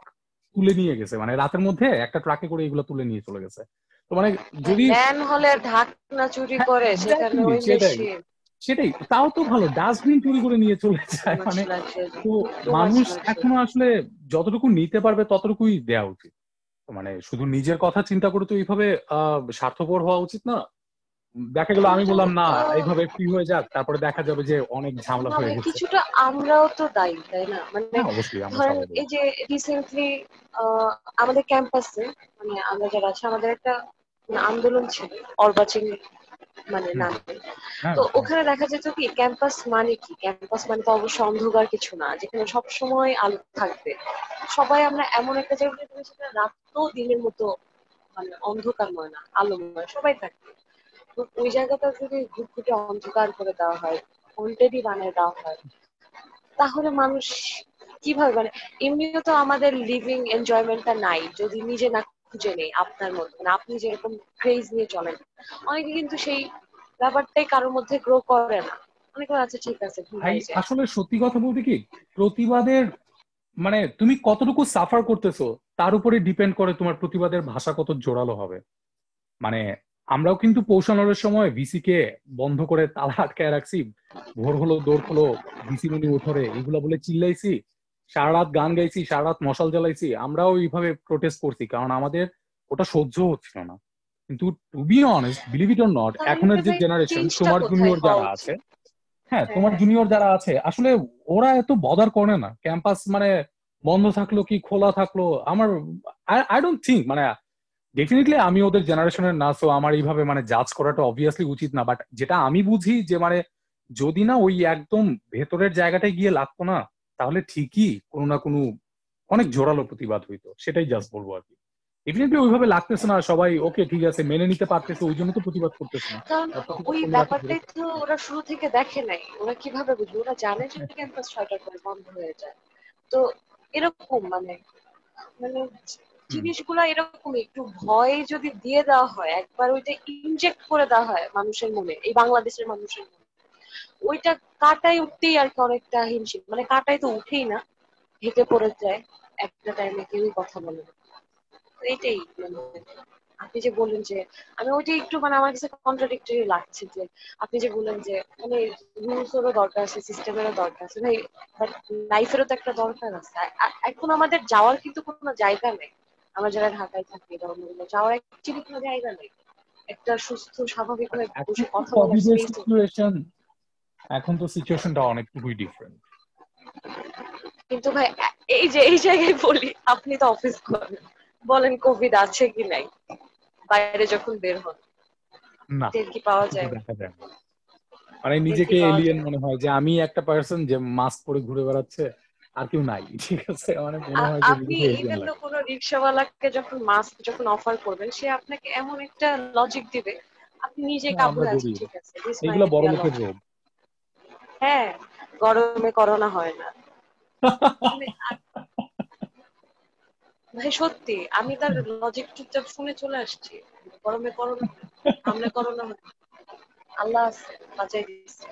তুলে নিয়ে গেছে। মানে রাতের মধ্যে একটা ট্রাকে করে এগুলো তুলে নিয়ে চলে গেছে। তো মানে যদি
হলে ঢাকনা চুরি হ্যাঁ, করে সেখানে ওই মেশিন
সেটাই তাও তো ভালো ডাস্টবিন চুরি করে নিয়ে চলে যায়। মানে তো মানুষ এখনও আসলে যতটুকু নিতে পারবে ততটুকুই দেওয়া উচিত। মানে শুধু নিজের কথা চিন্তা করে তো এইভাবে স্বার্থপর হওয়া উচিত না? দেখা গেল আমি বললাম না এইভাবে ফ্রি হয়ে যাক তারপরে দেখা যাবে যে অনেক ঝামেলা হয়ে গেছে।
কিছুটা আমরাও তো দায়ী তাই না? মানে হ্যাঁ, অবশ্যই ধরেন এই যে রিসেন্টলি আমাদের ক্যাম্পাসে মানে আমরা যারা আছে আমাদের একটা আন্দোলন ছিল অর্বাচীন মানে নামে হ্যাঁ, তো হ্যাঁ। ওখানে দেখা যেত কি ক্যাম্পাস মানে কি? ক্যাম্পাস মানে তো অবশ্য অন্ধকার কিছু না যেখানে সব সময় আলো থাকবে। সবাই আমরা এমন একটা জায়গায় সেটা রাতও দিনের মতো মানে অন্ধকারময় না আলোময় সবাই থাকবে তো ওই জায়গাটা যদি ঘুটঘুটে অন্ধকার করে দেওয়া হয় কন্টেন্টই বানিয়ে দেওয়া হয় তাহলে মানুষ কীভাবে মানে এমনিও তো আমাদের লিভিং এনজয়মেন্টটা নাই। যদি নিজে না খুঁজে নেই আপনার মধ্যে মানে আপনি যেরকম ক্রেজ নিয়ে চলেন অনেকে কিন্তু সেই ব্যাপারটাই কারোর মধ্যে গ্রো করে না। অনেকে আচ্ছা ঠিক আছে
আসলে সত্যি কথা বলতে কি প্রতিবাদের মানে তুমি কতটুকু সাফার করতেছো তার উপরে ডিপেন্ড করে তোমার প্রতিবাদের ভাষা কত জোরালো হবে। মানে আমরাও কিন্তু পৌঁছানোর সময় ভিসি কে বন্ধ করে তালা আটকায় রাখছি ভোর হলো দৌড় হলো ভিসি মনি উঠরে এগুলো বলে চিল্লাইছি। সারা রাত গান গাইছি সারা রাত মশাল জ্বালাইছি আমরাও এইভাবে প্রোটেস্ট করছি কারণ আমাদের ওটা সহ্য হচ্ছিল না। কিন্তু to be honest believe it or not এখনের যে জেনারেশন তোমার জুনিয়র যারা আছে হ্যাঁ তোমার জুনিয়র যারা আছে আসলে ওরা এত বদার করে না। ক্যাম্পাস মানে বন্ধ থাকল কি খোলা থাকল আমার আই ডোন্ট থিঙ্ক মানে ডেফিনেটলি আমি ওদের জেনারেশনের না সো আমার এইভাবে মানে জাজ করাটা অবভিয়াসলি উচিত না। বাট যেটা আমি বুঝি যে মানে যদি না ওই একদম ভেতরের জায়গাটায় গিয়ে লাগতো না তাহলে ঠিকই কোনো না কোনো অনেক জোরালো প্রতিবাদ হইতো সেটাই জাস্ট বলব আর কি। ডেফিনেটলি ওইভাবে লাগতেছে না সবাই ওকে ঠিক আছে মেনে নিতে পারতেছে ওই জন্য তো প্রতিবাদ করতেছে না।
ওই ব্যাপারটাই তো ওরা শুরু থেকে দেখে নাই ওরা কীভাবে বুঝবে? ওরা জানে যে ক্যাম্পাস ছয়টার পরে বন্ধ হয়ে যায়। তো এরকম মানে মানে জিনিসগুলো এরকম একটু ভয় যদি দিয়ে দেওয়া হয় একবার ওইটা ইনজেক্ট করে দেওয়া হয় মানুষের মনে এই বাংলাদেশের মানুষের মনে। ওইটা কাটাই উঠতেই আর কি অনেকটা হিমশিম। মানে কাটাই তো উঠেই না হেঁটে পড়ে যায় একটা টাইমে কেউই কথা বলে না। এইটাই মানে আপনি যে বললেন যে আমি ওইটাই একটু মানে আমার কাছে কন্ট্রাডিক্টরি লাগছে যে আপনি যে বললেন যে মানে রুলসেরও দরকার আছে সিস্টেমেরও দরকার আছে ভাই বাট লাইফেরও তো একটা দরকার আছে। এখন আমাদের যাওয়ার কিন্তু কোনো জায়গা নেই। আমরা যারা ঢাকায় থাকি ধর্মগুলো যাওয়ার অ্যাকচুয়ালি কোনো জায়গা নেই। একটা সুস্থ স্বাভাবিক হয়ে বসে কথা বলার
এখন তো সিচুয়েশনটা অনেকটুকুই ডিফারেন্ট
কিন্তু ভাই এই যে এই জায়গায় বলি আপনি তো অফিস করেন। বলেন কোভিড আছে কি নাই? বাইরে যখন বের হন
না
কি পাওয়া যায়?
মানে নিজেকে এলিয়েন মনে হয় যে আমি একটা পার্সন যে মাস্ক পরে ঘুরে বেড়াচ্ছে আর কেউ নাই <laughs> ঠিক আছে? মানে মনে হয় যে
আপনি ইভেন তো কোনো রিকশাওয়ালাকে যখন মাস্ক যখন অফার করবেন সে আপনাকে এমন একটা লজিক দিবে আপনি নিজে কাবু আছেন ঠিক আছে?
এগুলো বড় লোকের রোগ।
হ্যাঁ গরমে করোনা হয় না। ভাই সত্যি আমি তার লজিক চুপচাপ শুনে চলে আসছি। গরমে করোনা আমরা করোনা আল্লাহ বাঁচাই দিচ্ছে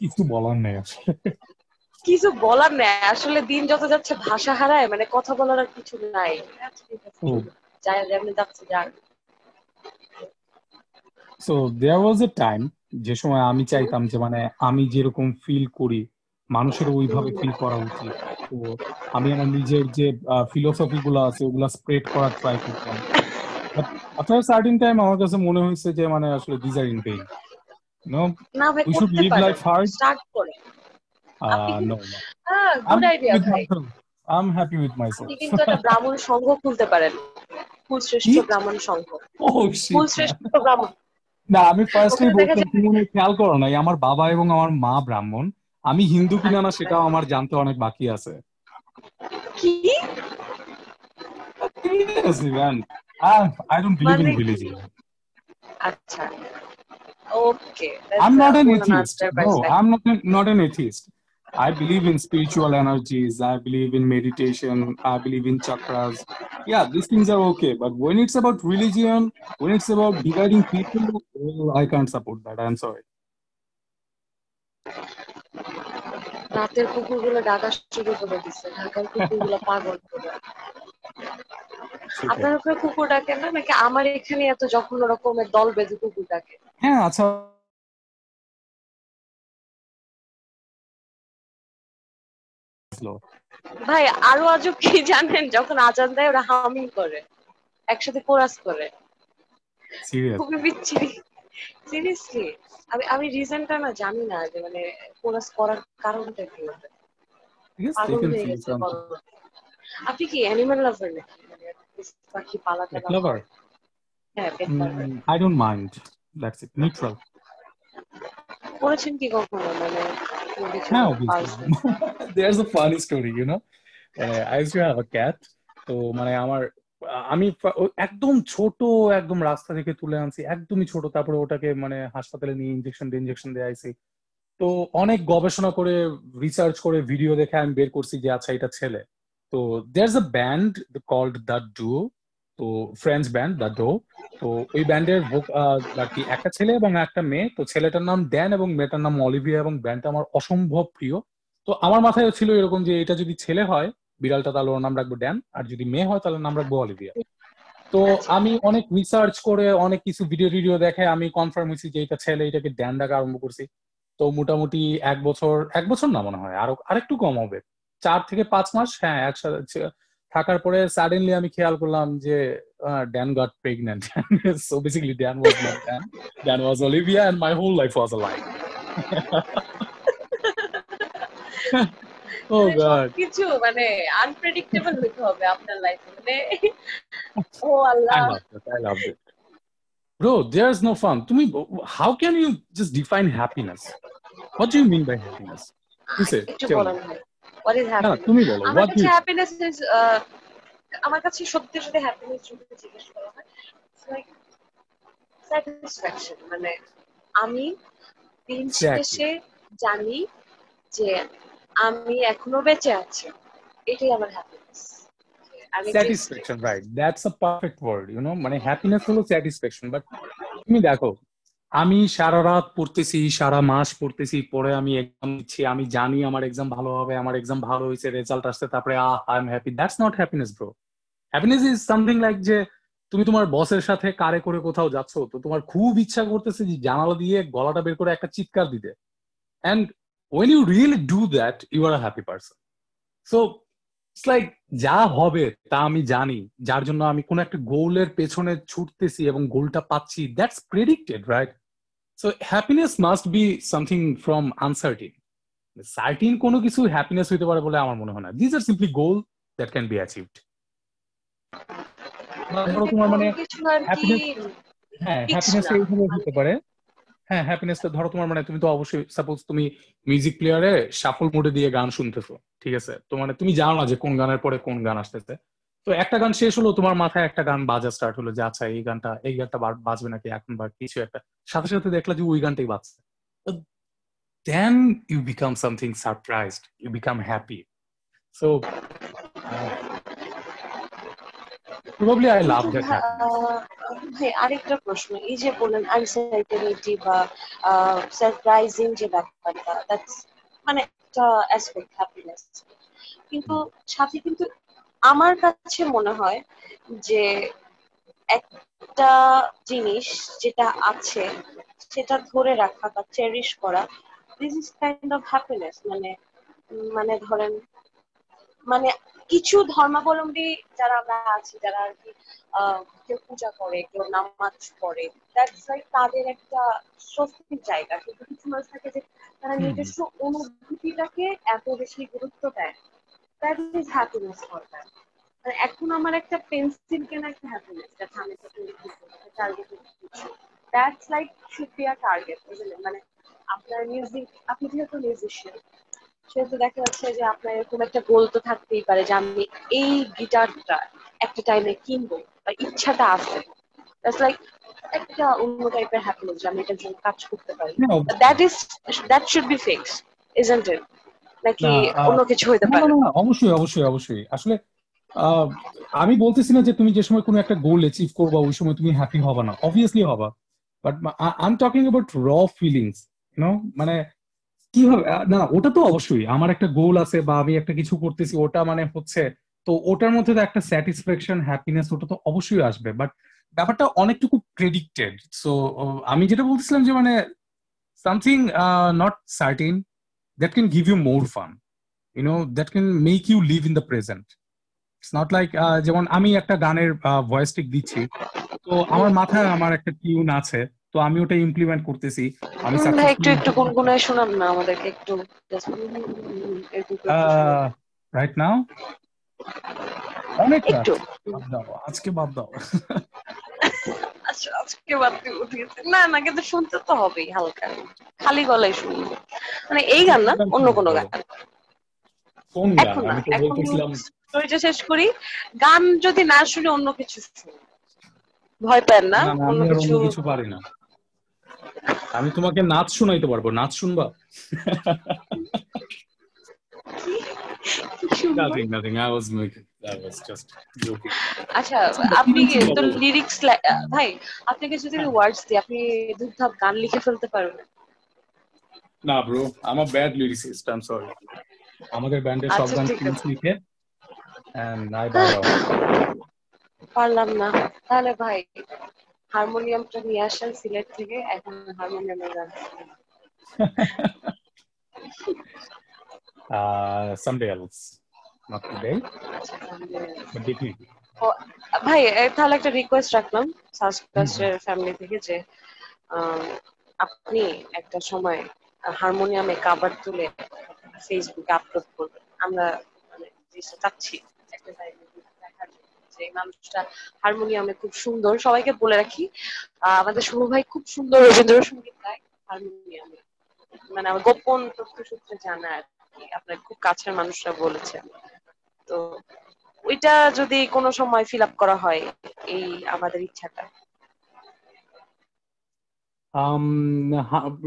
কিছু বলার নেই আসলে।
কিছু বলার নেই আসলে দিন যত যাচ্ছে ভাষা হারায় মানে কথা বলার আর কিছু নাই। যাই যেমনি যাচ্ছে যাক।
So there was A time যে সময় আমি চাইতাম যে মানে আমি যেরকম ফিল করি মানুষের ওইভাবে ফিল করা উচিত। তো আমি আমার নিজের যে ফিলোসফি গুলো আছে ওগুলা স্প্রেড করার ট্রাই করতাম। আফটার সার্টিন টাইম আমার কাছে মনে হয়েছে যে মানে আসলে these are in pain no we should live life hard
start করে।
No
good idea
I am happy with myself
আপনি কিন্তু একটা ব্রাহ্মণ সংঘ খুলতে পারেন। <laughs> কুলশ্রেষ্ঠ ব্রাহ্মণ সংঘ।
ও
কুলশ্রেষ্ঠ ব্রাহ্মণ।
না আমি ফার্স্টলি বলতে তুমি খেয়াল করো নাই আমার বাবা এবং আমার মা ব্রাহ্মণ। আমি হিন্দু কিনা না সেটাও আমার জানতে অনেক বাকি আছে।
কি?
I don't
believe
in religion.
আচ্ছা। Okay
I am not an atheist no I am not not an atheist. I believe in spiritual energies. I believe in meditation. I believe in chakras. Yeah, these things are okay. But when it's about religion, when it's about dividing people, well, I can't support that. I'm sorry.
রাতের কুকুরগুলো ডাকা শুরু করে দিচ্ছে ঢাকার কুকুরগুলো পাগল আপনার কুকুর ডাকে না নাকি আমার এখানে এত যখন রকমের দল বেঁধে কুকুর ডাকে
হ্যাঁ আচ্ছা
ভাই আরও আজব কি জানেন যখন আজান দেয় ওরা হামিং করে একসাথে কোরাস করে। খুবই বিচ্ছিরি। সিরিয়াসলি আমি আমি রিজনটা না জানি না যে মানে কোরাস করার কারণটা কি। আপনি কি অ্যানিমাল লাভার নাকি? মানে পাখি পালা
pet
টালা হ্যাঁ lover
Mm, I don't mind. That's it.
করেছেন কি কখনো? মানে
হ্যাঁ <laughs> a funny story, you know. Uh, I used to have a cat. তো মানে আমার আমি একদম ছোট একদম রাস্তা থেকে তুলে আনছি একদমই ছোট। তারপরে ওটাকে মানে হাসপাতালে নিয়ে ইনজেকশন ইনজেকশন দিয়ে আইছি। তো অনেক গবেষণা করে রিসার্চ করে ভিডিও দেখে আমি বের করছি যে আচ্ছা এটা ছেলে। তো there's a band called the Do তো ফ্রেঞ্চ ব্যান্ড দ্য ডো তো ওই ব্যান্ডের আর কি, একটা ছেলে এবং একটা মেয়ে। তো ছেলেটার নাম ড্যান এবং মেয়েটার নাম অলিভিয়া এবং ব্যান্ডটা আমার অসম্ভব প্রিয়। তো আমার মাথায় ছিল এরকম যে এটা যদি ছেলে হয়, বিড়ালটা তাহলে ওর নাম রাখব ড্যান আর যদি মেয়ে হয় তাহলে নাম রাখব অলিভিয়া তো আমি অনেক রিসার্চ করে, অনেক কিছু ভিডিও টিডিও দেখে, আমি কনফার্ম হয়েছি যে এটা ছেলে, এটাকে ড্যান ডাকা আরম্ভ করছি। তো মোটামুটি এক বছর এক বছর না মনে হয়, আরও, আরেকটু কম হবে। চার থেকে পাঁচ মাস হ্যাঁ একসাথে থাকার পরে সাডেনলি আমি খেয়াল করলাম যে Dan got pregnant so basically Dan was not Dan Dan was Olivia and my whole life was a lie oh
মানে
গড
সবকিছু মানে আনপ্রেডিক্টেবল হতে হবে আপনার লাইফে মানে <laughs> ও আল্লাহ.
Bro, there's no fun. To me, how can you just define happiness? What do you mean by happiness? You say,
একটু
tell
বলেন হোয়াট ইজ
না, তুমি বলো
আমার কাছে হ্যাপিনেস ইজ আমার কাছে সত্যি হ্যাপিনেস যদি জিজ্ঞেস করা হয় লাইক স্যাটিসফ্যাকশন মানে আমি দিন শেষে জানি যে আমি এখনও বেঁচে আছি এটাই আমার happiness
satisfaction right. That's a perfect word you know মানে happiness হলো satisfaction but তুমি দেখো আমি সারা রাত পড়তেছি, সারা মাস পড়তেছি, পরে আমি এক্সাম দিচ্ছি, আমি জানি আমার এক্সাম ভালো হবে, আমার এক্সাম ভালো হয়েছে রেজাল্ট আসছে, তারপরে, আহ I am happy that's not happiness bro happiness is something like যে, তুমি তোমার বসের সাথে কারে করে কোথাও যাচ্ছ, তো তোমার খুব ইচ্ছা করতেছে যে জানালা দিয়ে গলাটা বের করে একটা চিৎকার দিতে। And when you really do that you are happy person so it's like যা হবে, তা আমি জানি। যার জন্য আমি কোন একটা গোলের পেছনে ছুটতেছি এবং গোলটা পাচ্ছি that's predicted right so happiness must be something from uncertain certain কোনো কিছু হ্যাপিনেস হইতে পারে বলে আমার মনে হয় না। This are simply goal that can be achieved তোমার মানে happiness- হ্যাঁ হ্যাপিনেস
না।
এইভাবে হতে পারে। হ্যাঁ হ্যাপিনেসটা ধরো তোমার মানে তুমি তো অবশ্যই সাপোজ তুমি মিউজিক প্লেয়ারে শাফল মোডে দিয়ে গান শুনতেছো ঠিক আছে? তো মানে তুমি জানো না যে কোন গানের পরে কোন গান আসতেছে। তো একটা গান শেষ হলো তোমার মাথায় একটা গান বাজা স্টার্ট হলো যে আচ্ছা এই গানটা এই গানটা বাজবে নাকি এখন বা কিছু একটা। সাথে সাথে দেখলা যে ওই গানটাই বাজছে। Then you become something surprised you become happy so probably I love that
ভাই আরেকটা প্রশ্ন। এই যে বলেন আনসার্টেনিটি বা সারপ্রাইজিং যে ব্যাপারটা দ্যাটস মানে একটা অ্যাসপেক্ট হ্যাপিনেস কিন্তু সাথে কিন্তু আমার কাছে মনে হয় যে একটা জিনিস যেটা আছে সেটা ধরে রাখা বা চেরিশ করা this is kind of happiness মানে মানে ধরেন মানে কিছু ধর্মাবলম্বী যারা আমরা আছি যারা আর কি আহ, কেউ পূজা করে কেউ নামাজ পড়ে দ্যাটস লাইক তাদের একটা স্বস্তির জায়গা। কিন্তু কিছু মানুষ থাকে যে তারা নিজস্ব অনুভূতিটাকে এত বেশি গুরুত্ব দেয়। That is happiness for that এখন আমার একটা পেন্সিল কেনা একটা হ্যাপিনেস যাতে আমি কিছু। That's like should be a target বুঝলেন মানে আপনার মিউজিক আপনি যেহেতু মিউজিশিয়ান সেহেতু দেখা যাচ্ছে যে আপনার এরকম একটা গোল তো থাকতেই পারে যে আমি এই গিটারটা একটা টাইমে কিনবো বা ইচ্ছাটা আছে। লাইক একটা অন্য টাইপের হ্যাপিনেস যে আমি এটার জন্য কাজ করতে পারি। That is that should be fixed isn't it নাকি অন্য কিছু হইতে পারে?
অবশ্যই অবশ্যই অবশ্যই। আসলে আমি বলতেছি না যে তুমি যে সময় কোনো একটা গোল অ্যাচিভ করবা ওই সময় তুমি হ্যাপি হবা না। অবভিয়াসলি হবা। But I am talking about raw feelings no মানে কীভাবে আহ, না ওটা তো অবশ্যই। আমার একটা গোল আছে বা আমি একটা কিছু করতেছি ওটা মানে হচ্ছে তো ওটার মধ্যে তো একটা স্যাটিসফ্যাকশন হ্যাপিনেস ওটা তো অবশ্যই আসবে। বাট ব্যাপারটা অনেকটুকু প্রেডিক্টেড সো আমি যেটা বলতেছিলাম যে মানে something not certain that can give you more fun you know that can make you live in the present it's not like যেমন আমি একটা গানের ভয়েস টিক দিচ্ছি তো আমার মাথায় আমার একটা টিউন আছে তো আমি ওটা ইমপ্লিমেন্ট করতেছি। আমি
একটু একটু গুনগুনায় শোনান না আমাদেরকে একটু
রাইট নাও অনেক আজকে বাদ দাও। <laughs>
আজকে বাদ দিয়ে উঠে গেছে না না কিন্তু শুনতে তো হবেই হালকা। খালি গলায় শুনব মানে এই গান না অন্য কোনো গান।
কোন গান?
এখন
আমি তো বলতেছিলাম
স্টোরিটা শেষ করি। গান যদি না শুনে অন্য কিছু শুনি। ভয় পান না অন্য কিছু
কিছু পারি না। আমি তোমাকে নাচ শোনাইতে পারব। নাচ শুনবা?
কি? শুনব?
nothing nothing. I was making that was just
আচ্ছা আপনি কি তো লিরিক্স ভাই আপনাকে যদি ওয়ার্ডস দিই আপনি দুই ধাপ গান লিখে ফেলতে পারবেন?
না bro I am a bad lyricist I am sorry আমাদের ব্যান্ডের সব
আচ্ছা,
গান লিখে এন্ড আই
পারলাম না। তাহলে ভাই হারমোনিয়ামটা নিয়ে আসেন সিলেট থেকে এখন হারমোনিয়ামে গান <laughs>
uh someday else. Not today but definitely
ভাই তাহলে একটা রিকোয়েস্ট রাখলাম সাসকাস্টের ফ্যামিলি থেকে যে আপনি একটা সময় হারমোনিয়ামে কাবার তুলে ফেসবুকে আপলোড করবেন। আমরা মানে জিনিসটা চাচ্ছি একটা যে মানুষটা হারমোনিয়ামে খুব সুন্দর সবাইকে বলে রাখি আমাদের শুভ ভাই খুব সুন্দর রবীন্দ্রসঙ্গীত গায় হারমোনিয়ামে মানে আমার গোপন তথ্য সূত্রে জানা আর কি আপনার খুব কাছের মানুষরা বলেছেন। তো ওইটা যদি কোনো সময় ফিল আপ করা হয় এই আমাদের ইচ্ছাটা।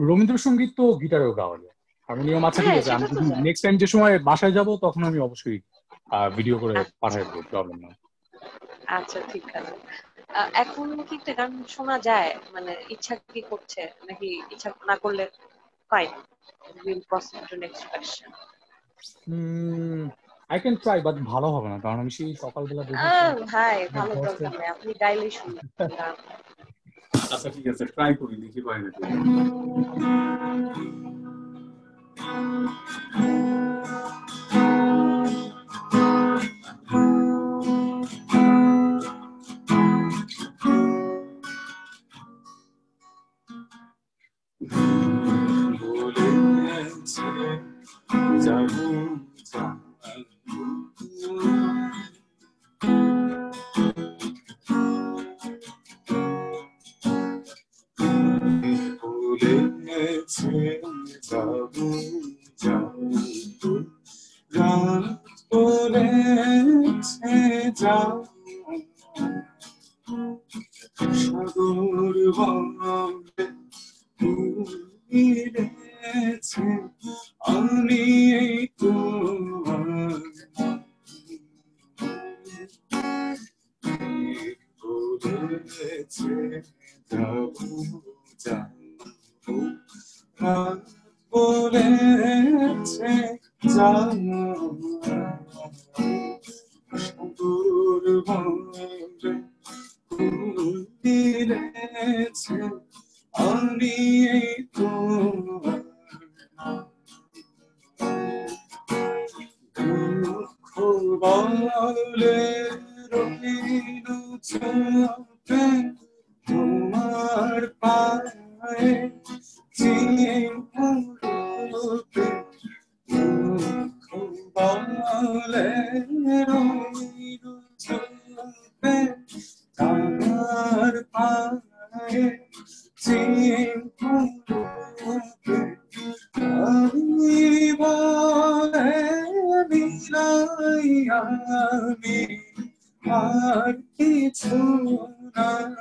রবীন্দ্রসঙ্গীত তো গিটারেও গাওয়া যায়। হারমোনিয়াম আছে ঠিক
হ্যাঁ,
আছে আমি। নেক্সট টাইম যে সময় বাসায় যাব তখন আমি অবশ্যই ভিডিও করে পাঠাই দেবো প্রবলেম না
আচ্ছা ঠিক আছে। এখন কি একটা গান শোনা যায়? মানে ইচ্ছা কি করছে? নাকি ইচ্ছা না করলে fine will proceed to next question
I can try but ভালো হবে না কারণ আমি সেই সকালবেলা
ভাই ভালো দরকার নেই আপনি গাইলেই শুনুন
আচ্ছা ঠিক আছে ট্রাই করি দেখি পাই নাকি। বলেছে যাব বলেছে যাব each one time.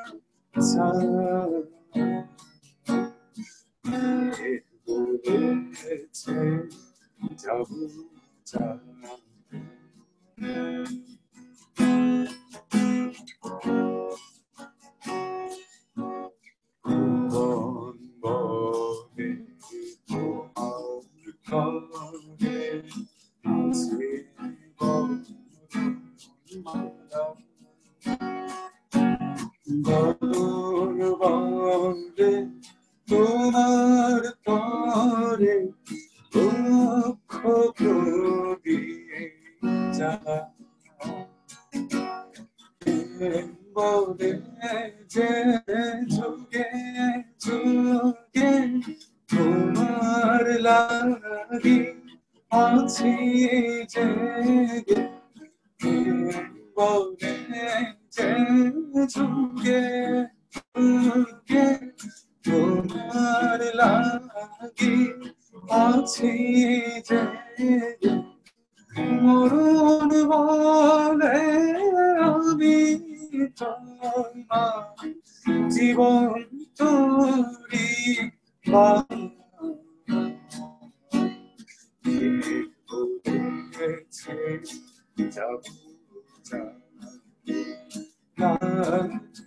It would. বলে যে যুগে যুগে তোমার লাগি আছি জেগে বলে যে যুগে যুগে তোমার লাগি আছি জেগে মরণ বলে আমি তোমার জীবন তোরি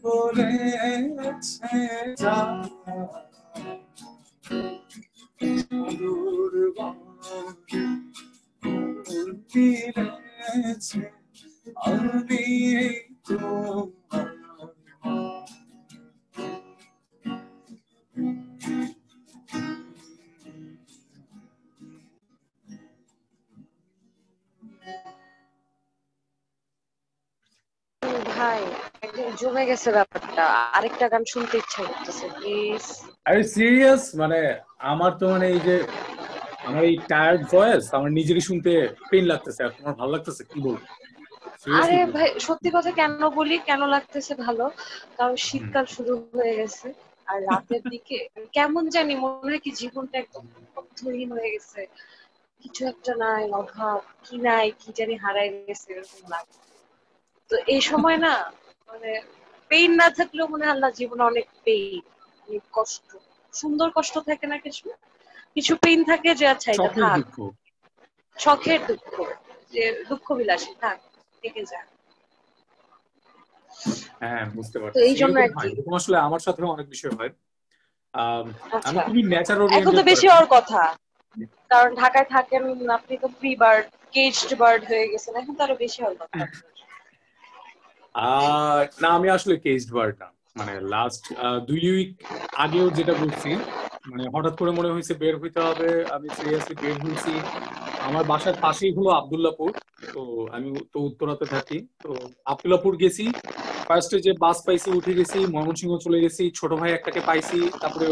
বলেছে যা দিলেছে আমি
ভাই, জমে গেছে ব্যাপারটা। আরেকটা গান শুনতে ইচ্ছা করতেছে প্লিজ
আরে সিরিয়াস মানে আমার তো মানে এই যে, আমার এই টায়ার্ড ভয়েস আমার নিজেরই শুনতে পেন লাগতেছে, আর তোমার ভালো লাগতেছে? কি বলব?
আরে ভাই সত্যি কথা কেন বলি কেন লাগতেছে ভালো? কারণ শীতকাল শুরু হয়ে গেছে আর রাতের দিকে কেমন জানি মনে হয় কি জীবনটা একদম অর্থহীন হয়ে গেছে। কিছু একটা নাই অভাব কি নাই কি জানি হারাই গেছে এরকম লাগে। তো এই সময় না মানে পেইন না থাকলেও মনে হয় আল্লাহ জীবনে অনেক পেইন অনেক কষ্ট। সুন্দর কষ্ট থাকে না কিছু? কিছু পেইন থাকে যে আচ্ছা এটা থাক। শখের দুঃখ যে দুঃখ বিলাসী থাক। থেকে যায়।
হ্যাঁ বুঝতে পারছি।
এই জন্য
এরকম
আর কি।
এরকম আসলে আমার সাথেও অনেক বিষয় আমি
আচ্ছা।
খুবই নেচার
এখন তো বেশি ওর কথা। কারণ ঢাকায় থাকেন আপনি তো ফ্রি বার্ড কেজড বার্ড হয়ে গেছেন। এখন তো আরও বেশি হওয়ার কথা। <laughs>
আর না আমি আসলে কেসড বার্ড না। মানে লাস্ট দুই উইক আগেও যেটা বলছি মানে হঠাৎ করে মনে হয়েছে বের হইতে হবে আমি সিরিয়াসলি বের হয়েছি। আমার বাসার পাশেই হলো আবদুল্লাপুর। তো আমি তো উত্তরাতে থাকি। তো আবদুল্লাপুর গেছি। ফার্স্টে যে বাস পাইছি, উঠে গেছি, ময়মনসিংহ চলে গেছি। ছোট ভাই একটাকে পাইছি। তারপরে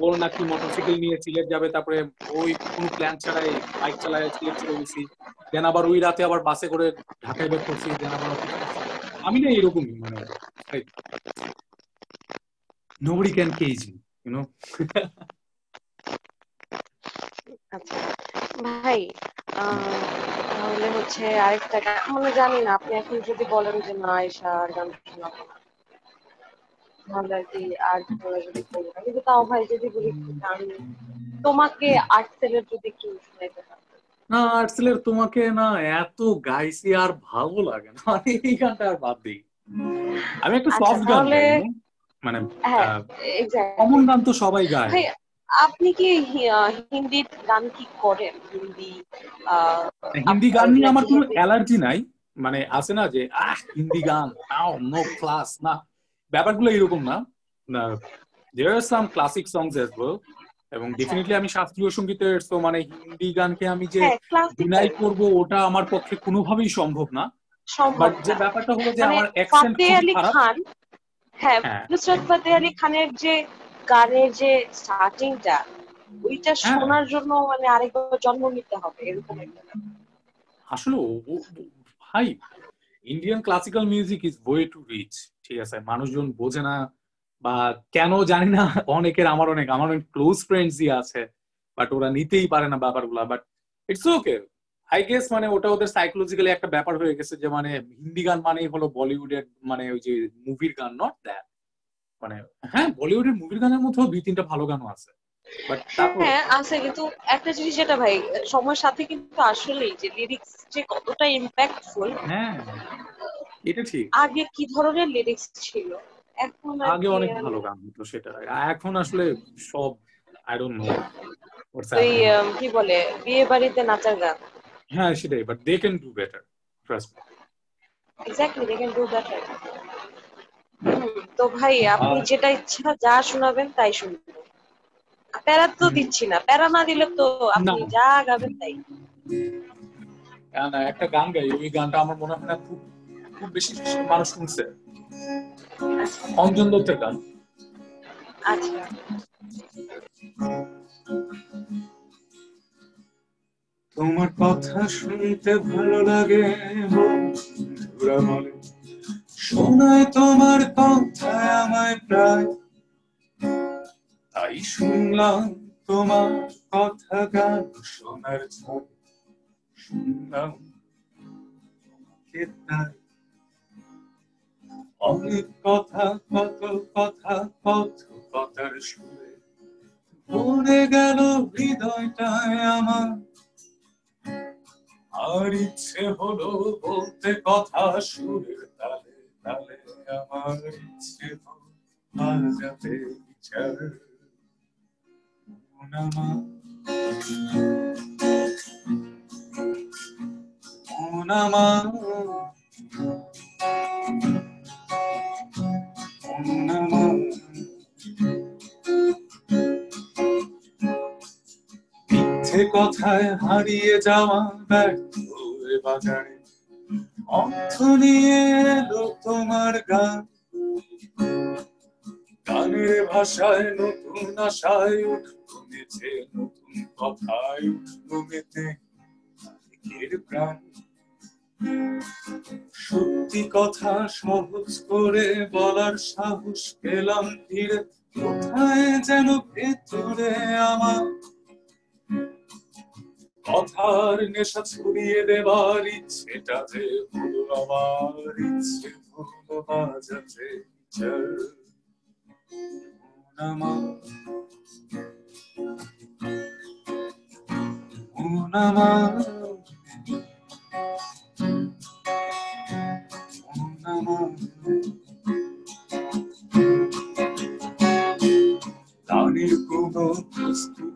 ওর নাকি মোটরসাইকেল নিয়ে সিলেট যাবে। তারপরে ওই কোনো প্ল্যান ছাড়াই বাইক চালায় সিলেট চলে গেছি। দেন আবার ওই রাতে আবার বাসে করে ঢাকায় বের করছি। দেন আবার আমি না এরকমই মানে nobody ক্যান know? <laughs>
আচ্ছা। ভাই আহ, তাহলে হচ্ছে আরেকটা গান মানে জানি না আপনি এখন যদি বলেন যে না এসা আর গান শোনাবো না। তাহলে আর কি আর তোমরা যদি না। কিন্তু তাও ভাই যদি বলি গান তোমাকে আর্টসেলের যদি একটু শোনাইতে
না আর্টসেলের তোমাকে না এত গাইছি আর ভালো লাগে না। মানে এই গানটা আর বাদ দিই। আমি একটা
আচ্ছা,
সফট গান you know? মানে
হ্যাঁ
কমন গান তো সবাই গায়।
আপনি কি হিন্দি গান কি করেন? হিন্দি
হিন্দি গান নিয়ে আমার কোনো অ্যালার্জি নাই। মানে আছে না যে আহ হিন্দি গান নাও নো ক্লাস না। ব্যাপারগুলো এরকম না। There are some classic songs as well এবং ডেফিনেটলি আমি শাস্ত্রীয় সঙ্গীতের তো মানে হিন্দি গানকে আমি যে
হ্যাঁ
ডিনাই করব ওটা আমার পক্ষে কোনোভাবেই সম্ভব না। বাট যে ব্যাপারটা হলো যে
মানে
আমার অ্যাকসেন্ট খারাপ।
হ্যাঁ
হ্যাঁ।
নুসরাত ফাতে আলী খানের যে গানের যে স্টার্টিংটা ওইটা
হ্যাঁ।
শোনার জন্য মানে আরেকবার জন্ম নিতে হবে এরকম একটা
আসলে ভাই Indian classical music is way to reach ঠিক আছে? মানুষজন বোঝে না বা কেন জানি না অনেকের আমার অনেক আমার অনেক ক্লোজ ফ্রেন্ডসই আছে বাট ওরা নিতেই পারে না ব্যাপারগুলা but it's okay
I guess মানে ওটা ওদের সাইকোলজিক্যালি একটা ব্যাপার হয়ে গেছে যে মানে হিন্দি গান মানেই হলো বলিউডের মানে ওই যে মুভির গান নট দ্যাট মানে হ্যাঁ বলিউডের মুভির গানের মধ্যেও দুই তিনটা ভালো গানও আছে। বাট
হ্যাঁ আছে কিন্তু একটা জিনিস যেটা ভাই সময়ের সাথে কিন্তু আসলেই যে লিরিক্স যে কতটা ইম্প্যাক্টফুল
হ্যাঁ এটা ঠিক।
আগে কি ধরনের লিরিক্স ছিল? এখন
আগে অনেক ভালো গান হতো সেটা। এখন আসলে সব আই ডোন্ট নো
ওই কি বলে বিয়ে বাড়িতে নাচার গান।
হ্যাঁ সেটাই but they can do better trust
exactly they can do better তো ভাই আপনি যেটা ইচ্ছা যা শোনাবেন তাই শুনবেন প্যারা তো দিচ্ছি না প্যারা না দিলে তো আপনি যা গাবেন তাই।
না একটা গান গাই ওই গানটা আমার মনে হয় না খুব খুব বেশি মানুষ শুনছে। অঞ্জন দত্তের গান।
আচ্ছা।
তোমার কথা শুনতে ভালো লাগে শোনায় তোমার কথা আমায় প্রায়। তাই শুনলাম তোমার কথা, গান শোনার শুনলাম তোমাকে তাই। অনেক কথা, কত কথা, কত কথার সুরে ভরে গেল হৃদয়টায় আমার। আর ইচ্ছে হলো বলতে কথা সুরের তালে। তালে আমার ইচ্ছে হলো বাজাতে বিচার আমার আমার আমার মিথ্যে কথায় হারিয়ে যাওয়া ব্যর্থ বাজারে। অর্থ নিয়ে এলো তোমার গান। গানের ভাষায় নতুন আশায় নতুন কথায় প্রাণ। সত্যি কথা সহজ করে বলার সাহস পেলাম ফিরে, কোথায় যেন ভেতরে আমার কথার নেশা ছড়িয়ে দেবার ইচ্ছেটা যে হলো আমার ইচ্ছে হলো বাজাতে গানের কোনো প্রস্তুতি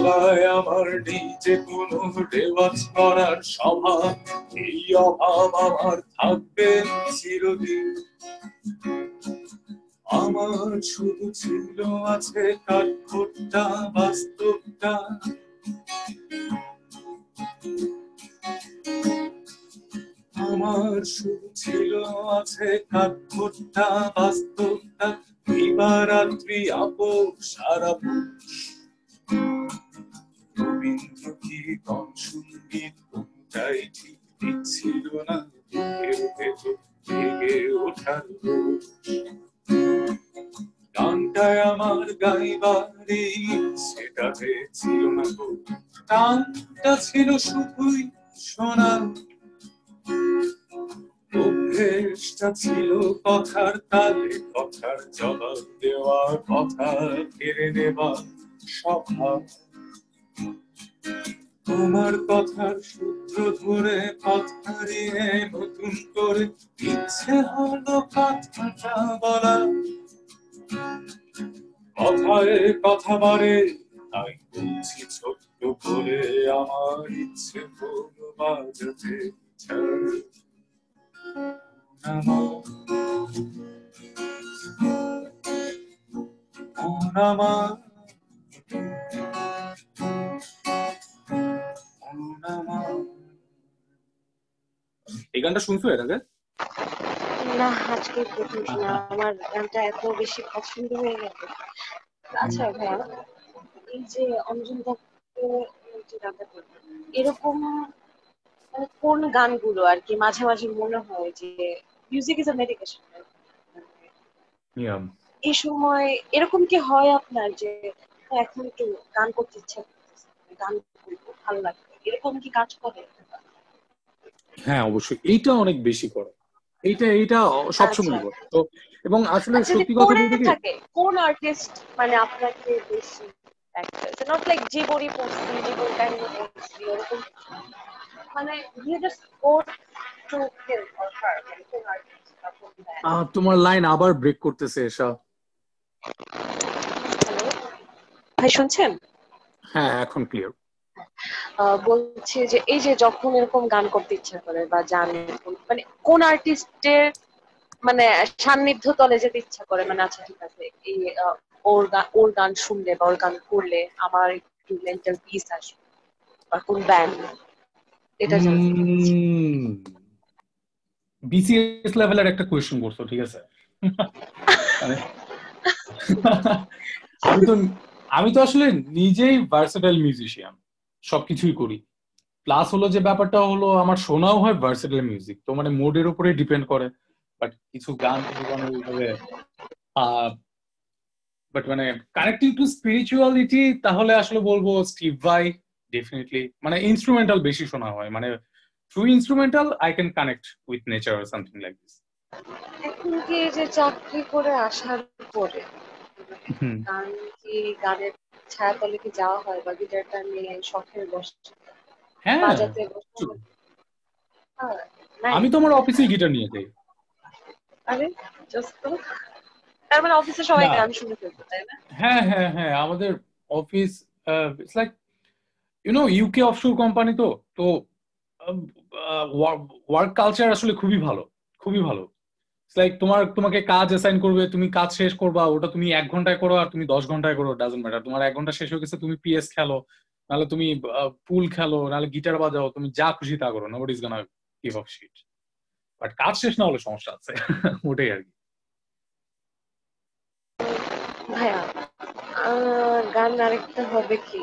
আমার নিজে কোনো রেওয়াজ করার স্বভাব এই অভাব আমার থাকবে চিরদিন। আমার শুধু ছিল আছে কাঠখোট্টা বাস্তবটা। আমার শুধু ছিল আছে কাঠখোট্টা বাস্তবটা। দিবারাত্রি আপো সারা রবীন্দ্র কীর্তন সংগীত কোনটাই ঠিক দিচ্ছিল না জেগে ওঠার। গানটায় আমার গাইবার সেটাতে ছিল না গো টানটা ছিল শুধুই শোনা অভ্যেসটা ছিল কথার তালে কথার জবাব দেওয়া কথা কেড়ে নেওয়া স্বভাব তোমার কথার সূত্র ধরে পথ হারিয়ে নতুন করে ইচ্ছে হলো কথাটা বলা। কথায় কথা বাড়ে, তাই বলছি ছোট্ট করে আমার ইচ্ছে হলো বাজাতে আমার
এই গানটা শুনছো এর আগে?
না আজকে প্রথম শুনে আমার গানটা এত বেশি পছন্দ হয়ে গেল আচ্ছা ভাইয়া এই যে অঞ্জন দত্তের যে গানটা করলেন এরকম মানে কোন গানগুলো আর কি মাঝে মাঝে মনে হয় যে মিউজিক ইজ আ মেডিকেশন. এই সময় এরকম কি হয় আপনার যে এখন একটু গান করতে ইচ্ছা গান করব ভালো লাগবে এরকম কি কাজ করে?
হ্যাঁ অবশ্যই। এইটা অনেক বেশি করে। এইটা এইটা সবসময়
আচ্ছা।
করে। তো এবং আসলে সত্যি কথা বলতে কি
কোন আর্টিস্ট মানে আপনাকে বেশি নট লাইক জীবনী পড়ছি জীবন কাহিনী পড়ছি ওরকম মানে you just go to him or her কোন আর্টিস্ট বা কোন band?
আহ, তোমার লাইন আবার ব্রেক করতেছে এসা।
ভাই শুনছেন?
হ্যাঁ এখন ক্লিয়ার
বলছে যে এই যে যখন এরকম গান করতে ইচ্ছা করে বা জানে মানে কোন আর্টিস্টের মানে সান্নিধ্য তলে যেতে ইচ্ছা করে? মানে আচ্ছা ঠিক আছে এই ওর গান ওর গান শুনলে বা ওর গান করলে আমার একটু মেন্টাল পিস আসবে। বা কোন ব্যান্ড এটা
বিসিএস লেভেলের একটা কোয়েশ্চেন করছ ঠিক আছে? মানে <laughs> আমি তো আমি তো আসলে নিজেই ভার্সেটাইল মিউজিশিয়ান সবকিছুই করি। প্লাস হলো যে ব্যাপারটা হলো আমার শোনাও হয় ভার্সেটাইল মিউজিক তো মানে মোডের উপরে ডিপেন্ড করে। বাট কিছু গান ওইভাবে বাট মানে কানেক্টিং টু স্পিরিচুয়ালিটি তাহলে আসলে বলব স্টিভ ভাই ডেফিনেটলি মানে ইনস্ট্রুমেন্টাল বেশি শোনা হয়। মানে through instrumental I can connect with nature or something like this
এখন কি যে চাকরি করে আসার পরে গান কি গানের ছায়াতলে কি যাওয়া হয় বা গিটারটা নিয়ে শখের বসে?
হ্যাঁ।
বাজাতে বসে?
আমি তো আমার অফিসে গিটার নিয়ে যাই।
আরে তো। তার মানে অফিসে সবাই গান শুনে ফেলতো তাই না?
হ্যাঁ হ্যাঁ হ্যাঁ। আমাদের office it's like you know UK offshore company তো তো ওয়ার্ক কালচার আসলে খুবই ভালো খুবই ভালো। লাইক তোমার তোমাকে কাজ অ্যাসাইন করবে তুমি কাজ শেষ করবা ওটা তুমি এক ঘন্টায় করো আর তুমি দশ ঘন্টায় করো ডাজন্ট ম্যাটার তোমার এক ঘণ্টা শেষ হয়ে গেছে তুমি পিএস খেলো নাহলে তুমি পুল খেলো নাহলে গিটার বাজাও তুমি যা খুশি তা করো nobody is gonna give up shit but কাজ শেষ না হলে সমস্যা আছে <laughs> ওটাই আর কি।
ভাইয়া গান আরেকটা হবে কি?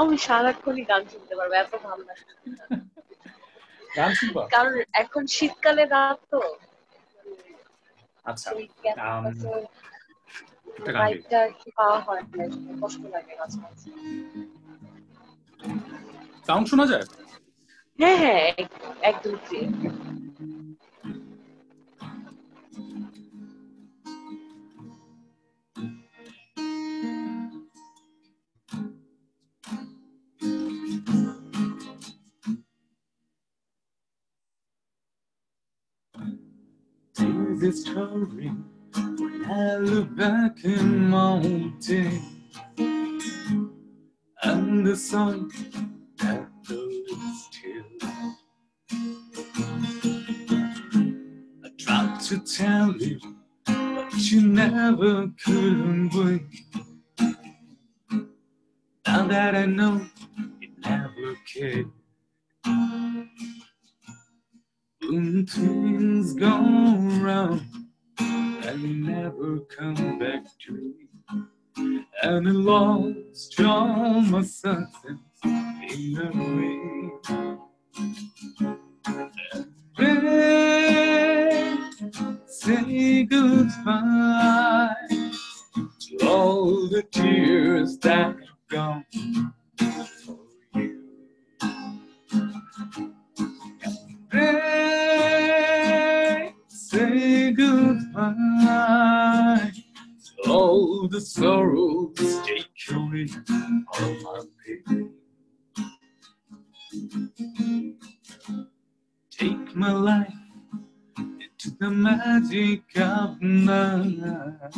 আমি সারাক্ষণই গান শুনতে পারব এত ভালো লাগে <laughs>
গান শুনবা?
কারণ এখন শীতকালে রাত তো।
আচ্ছা গান
কি পাওয়া হয় না কষ্ট লাগে মাঝে মাঝে।
সাউন্ড শোনা যায়?
হ্যাঁ হ্যাঁ এক- একদম clear
when I look back in my own day and the sun that goes still. I tried to tell you, but you never could wait. Now that I know you never cared. When things go wrong and never come back to me, and I lost all my success in a way. And say goodbye to all the tears that have gone for you. To all the sorrows take away all my pain. Take my life into the magic of night.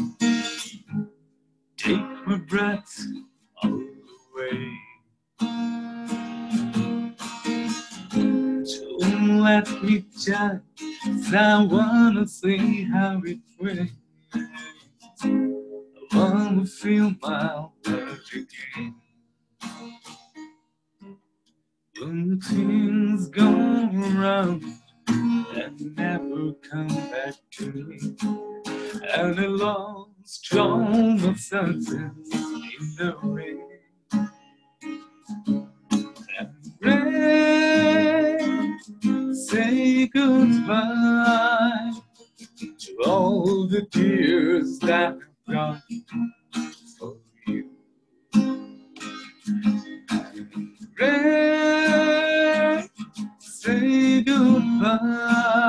Take my breath all the away. Let me 'cause I wanna see how it feels. I wanna feel my love again. When things go wrong and never come back to me. And I lost all the senses in the rain. And rain, say goodbye to all the tears that I've got for you. Rain, say goodbye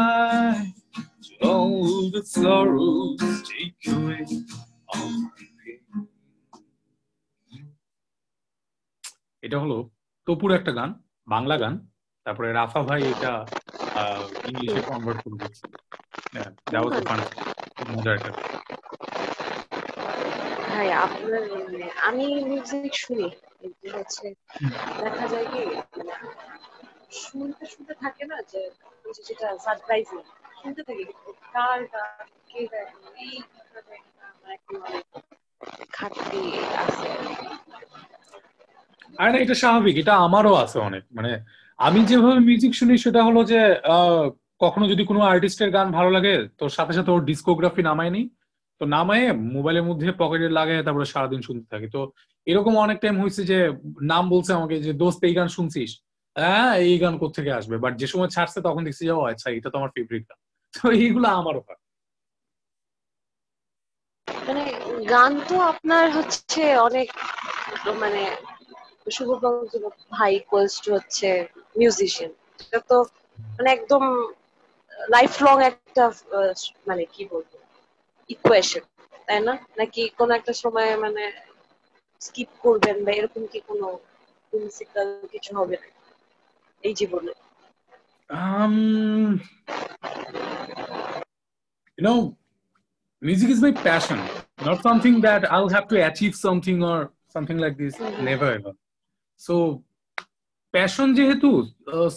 to all the sorrows take away all. এটা হলো তপুর একটা গান বাংলা গান তারপরে রাফা ভাই এটা ইংলিশে convert করে দিচ্ছে। দ্যাট ওয়াজ ফান মজার একটা
হ্যাঁ আপনার মানে আমি মিউজিক শুনি কিন্তু হচ্ছে দেখা যায় কি মানে শুনতে শুনতে থাকে না যে যেটা সারপ্রাইজিং শুনতে থাকি কার গান কে গায় এই ঘাটতি আছে।
আর এটা স্বাভাবিক এটা আমারও আছে অনেক মানে আমি যেভাবে মিউজিক শুনি, সেটা হলো যে কখনো যদি কোনো আর্টিস্টের গান ভালো লাগে, তো সাথে সাথে ওর ডিসকোগ্রাফি নামায় নি তো নামায়ে মোবাইলের মধ্যে পকেটে লাগায় তারপরে সারাদিন শুনতে থাকি। তো এরকম অনেক টাইম হয়েছে যে, নাম বলছে আমাকে যে, দোস্ত, এই গান শুনছিস? হ্যাঁ এই গান কোথেকে আসবে? বাট যে সময় ছাড়ছে, তখন দেখছি যে, ও আচ্ছা এটা তো আমার ফেভারিট গান। তো এইগুলো আমারও হয়।
মানে গান তো আপনার হচ্ছে অনেক মানে শুভবঙ্গ ভাই ইকুয়ালস টু হচ্ছে মিউজিশিয়ান এটা তো মানে একদম লাইফ লং একটা মানে কি বলব ইকুয়েশন তাই না নাকি কোন একটা সময় মানে স্কিপ করবেন বা এরকম কি কোনো প্রিন্সিপাল কিছু হবে না এই জীবনে
Um, you know, music is my passion, not something that I'll have to achieve something or something like this.
Mhm.
Never ever. So, passion যেহেতু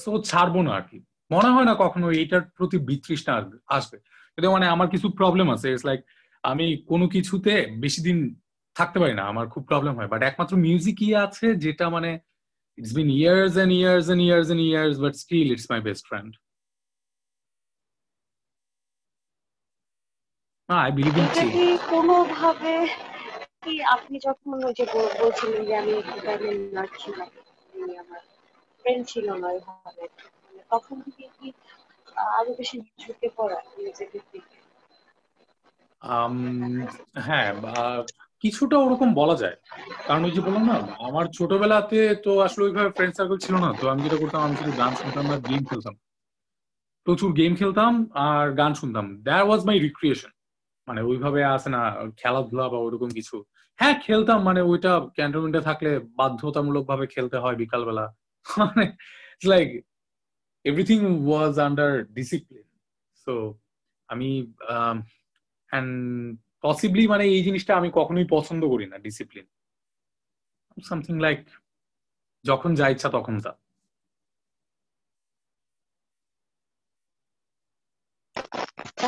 সো ছাড়বো না আর কি। মনে হয় না কখনো এইটার প্রতি বিতৃষ্ণা আসবে- কিন্তু মানে আমার কিছু প্রবলেম আছে ইটস লাইক আমি কোনো কিছুতে বেশি দিন থাকতে পারি না আমার খুব প্রবলেম হয়। বাট একমাত্র মিউজিকই আছে যেটা মানে it's been years and years and years and years but still it's my best friend I believe in
এটা
চেঞ্জ
কি আপনি যখন ওই যে বলছিলেন যে আমি একটু টাইমে নার্স ছিলাম আমার ফ্রেন্ড ছিল না ওইভাবে মানে তখন থেকে কি আরও বেশি ঝুঁকে পড়া মিউজিকের দিকে?
হ্যাঁ কিছুটা ওরকম বলা যায়। কারণ ওই যে বললাম না, আমার ছোটবেলাতে তো আসলে ওইভাবে ফ্রেন্ড সার্কেল ছিল না। তো আমি যেটা করতাম, আমি শুধু গান শুনতাম আর গেম খেলতাম। প্রচুর গেম খেলতাম আর গান শুনতাম। দ্যাট ওয়াজ মাই রিক্রিয়েশন মানে ওইভাবে আসে না, খেলাধুলা বা ওইরকম কিছু। হ্যাঁ খেলতাম। মানে ওইটা ক্যান্টনমেন্টে থাকলে বাধ্যতামূলক ভাবে খেলতে হয় বিকালবেলা। মানে like everything was under discipline so আমি অ্যান্ড পসিবলি মানে এই জিনিসটা আমি কখনোই পছন্দ করি না ডিসিপ্লিন সামথিং লাইক যখন যা ইচ্ছা তখন যা।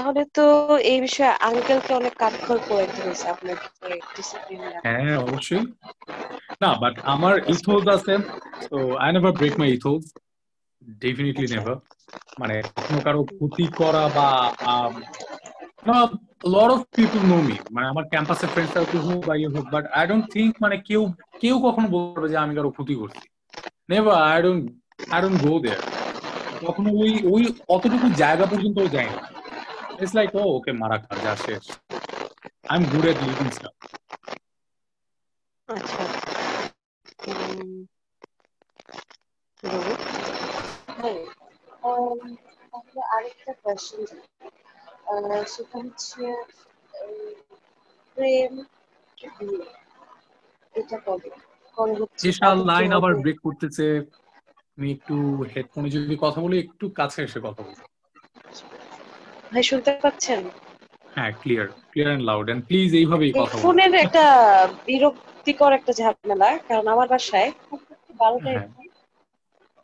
তাহলে তো এই বিষয়ে আঙ্কেলকে অনেক কাঠখড় করে দিয়েছে আপনাকে ডিসিপ্লিন
হ্যাঁ অবশ্যই। না বাট আমার ইথোজ আছে তো I never break my ethos definitely never মানে কখনো কারও ক্ষতি করা বা lot of people know me মানে আমার ক্যাম্পাসের ফ্রেন্ড সার্কেল হোক বা ইয়ে হোক বাট আই ডোন্ট থিঙ্ক মানে কেউ কেউ কখনো বলবে যে আমি কারও ক্ষতি করছি। Never I don't I don't go there কখনো ওই ওই অতটুকু জায়গা পর্যন্ত যাই না ইটস লাইক ও ওকে মারা খা যা শেষ আই এম গুড এট
আচ্ছা আরেকটা কোয়েশ্চেন সেটা হচ্ছে প্রেম এটা কবে কবে হচ্ছে
বিশাল লাইন আবার ব্রেক করতেছে। আমি একটু হেডফোনে যদি কথা বলি একটু কাছে এসে কথা বলি।
ভাই শুনতে পাচ্ছেন?
হ্যাঁ clear clear and loud and please এইভাবেই কথা বলুন।
হেডফোনের একটা বিরক্তিকর একটা ঝামেলা কারণ আমার বাসায় বারোটায়
হ্যাঁ।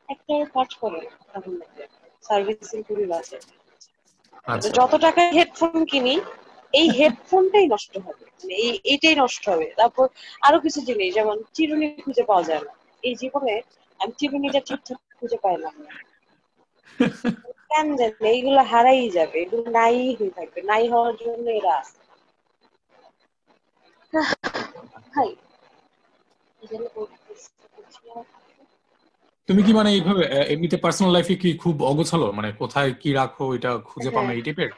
একটা কাজ করে সার্ভিসিং করে বাজে
আচ্ছা।
যত টাকায় হেডফোন কিনি এই হেডফোনটাই নষ্ট হবে। মানে এই এইটাই নষ্ট হবে। তারপর আরও কিছু জিনিস যেমন চিরুনি খুঁজে পাওয়া যায় না। এই জীবনে আমি চিরুনিটা ঠিকঠাক খুঁজে পাইলাম না। <laughs> কেন জানি এইগুলো হারাই যাবে এগুলো নাই হয়ে থাকবে নাই হওয়ার জন্য এরা আছে। ভাই
তুমি কি মানে এইভাবে এমনিতে পার্সোনাল লাইফে কি খুব অগোছালো? মানে কোথায় কি রাখো এটা খুঁজে পাও না এই টাইপের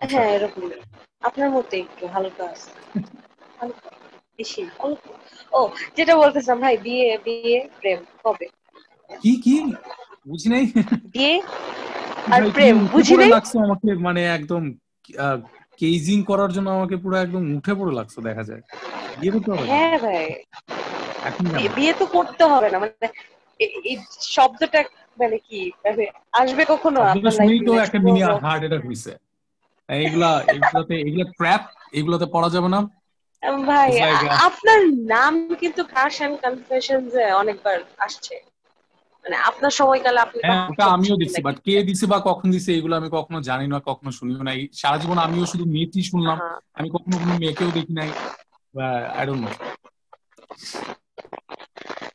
হ্যাঁ এরকম আপনার মতে একটু হালকা আছে। হালকা, বেশি ও যেটা বলতেছিলাম ভাই বিয়ে বিয়ে প্রেম কবে?
কি কি? বুঝি নাই?
বিয়ে <laughs> আর প্রেম বুঝি নাই?
লাগছো আমাকে? মানে একদম কেজিং করার জন্য আমাকে পুরো একদম উঠে পড়ে লাগছো দেখা যায়। বিয়ে করতে হবে
হ্যাঁ ভাই। বিয়ে- তো করতে হবে না মানে এই শব্দটা মানে কি মানে আসবে কখনো আপনার
শুনেই তো
লাইফে
একটা মিনি হার্ট অ্যাটাক হইছে। এইগুলা এগুলাতে এগুলা ট্র্যাপ এগুলাতে পড়া যাবে না?
ভাই আপনার নাম কিন্তু ক্রাশ এন্ড কনফেশনস এ অনেকবার আসছে? মানে আপনার সময়কালে আপনি
হ্যাঁ ওটা আমিও
নাকি?
বাট কে দিছে বা কখন দিছে এগুলো আমি কখনো জানি না কখনো শুনিও নাই। সারা জীবন আমিও শুধু মেয়েটি শুনলাম
হ্যাঁ।
আমি কখনো কোনো মেয়েকেও দেখি নাই আই ডোন্ট নো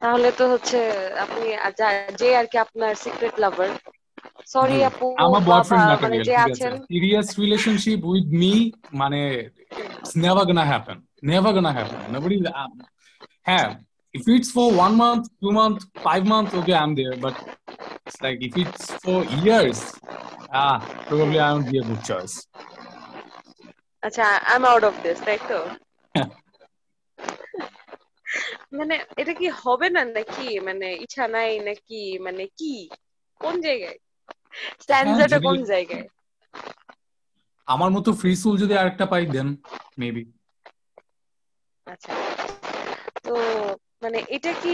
তাহলে তো হচ্ছে আপনি যে আর কি আপনার সিক্রেট লাভার সরি আপু
আমার বয়ফ্রেন্ড
মানে যে আছেন।
সিরিয়াস রিলেশনশিপ উইথ মি মানে it's never gonna happen never gonna happen nobody হ্যাঁ if it's for one month two month five months okay i'm there but it's like if it's for years ah probably i won't be a good choice
আচ্ছা I am out of this তাই তো মানে এটা কি হবে না নাকি মানে ইচ্ছা নাই নাকি মানে কি কোন জায়গায় স্ট্যান্ডার্ডটা কোন জায়গায়
আমার মতো ফ্রি সোল যদি আরেকটা পাই দেন মেবি
আচ্ছা তো মানে এটা কি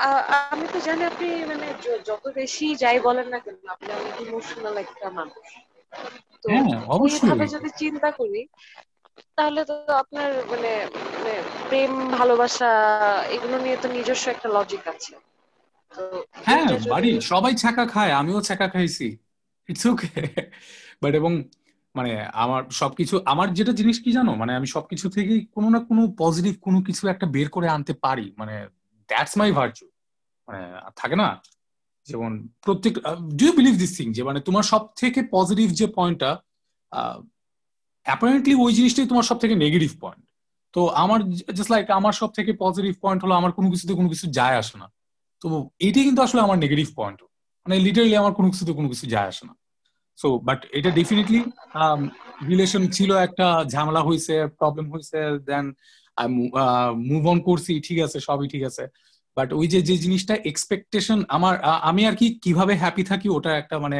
আহ, আমি তো জানি আপনি মানে যত বেশি যাই বলেন না কেন আপনি অনেক ইমোশনাল একটা মানুষ। তো
হ্যাঁ, অবশ্যই।
এইভাবে যদি চিন্তা করি তাহলে তো আপনার মানে মানে প্রেম ভালোবাসা এগুলো নিয়ে তো নিজস্ব একটা লজিক আছে। তো
হ্যাঁ বাড়ি সবাই ছাকা খায় আমিও ছাকা খাইছি। ইটস ওকে বাট এবং মানে আমার সবকিছু, আমার যেটা জিনিস কি জানো? মানে আমি সবকিছু থেকেই কোনো না কোনো পজিটিভ কোনো কিছু একটা বের করে আনতে পারি। মানে দ্যাটস মাই ভার্চু মানে থাকে না? যেমন প্রত্যেক ডু বিলিভ দিস থিং যে মানে তোমার সব থেকে পজিটিভ যে পয়েন্টটা অ্যাপারেন্টলি ওই জিনিসটাই তোমার সব থেকে নেগেটিভ পয়েন্ট তো আমার জাস্ট লাইক আমার সব থেকে পজিটিভ পয়েন্ট হলো আমার কোনো কিছুতে কোনো কিছু যায় আসে না। তো এটাই কিন্তু আসলে আমার নেগেটিভ পয়েন্ট মানে লিটারালি আমার কোনো কিছুতে কোনো কিছু যায় আসে না। সো বাট এটা ডেফিনেটলি রিলেশন ছিল একটা, ঝামেলা হয়েছে প্রবলেম হয়েছে দেন মুভ অন করছি, ঠিক আছে, সবই ঠিক আছে। বাট ওই যে যে জিনিসটা এক্সপেকটেশন আমার আমি আর কি কীভাবে হ্যাপি থাকি, ওটা একটা মানে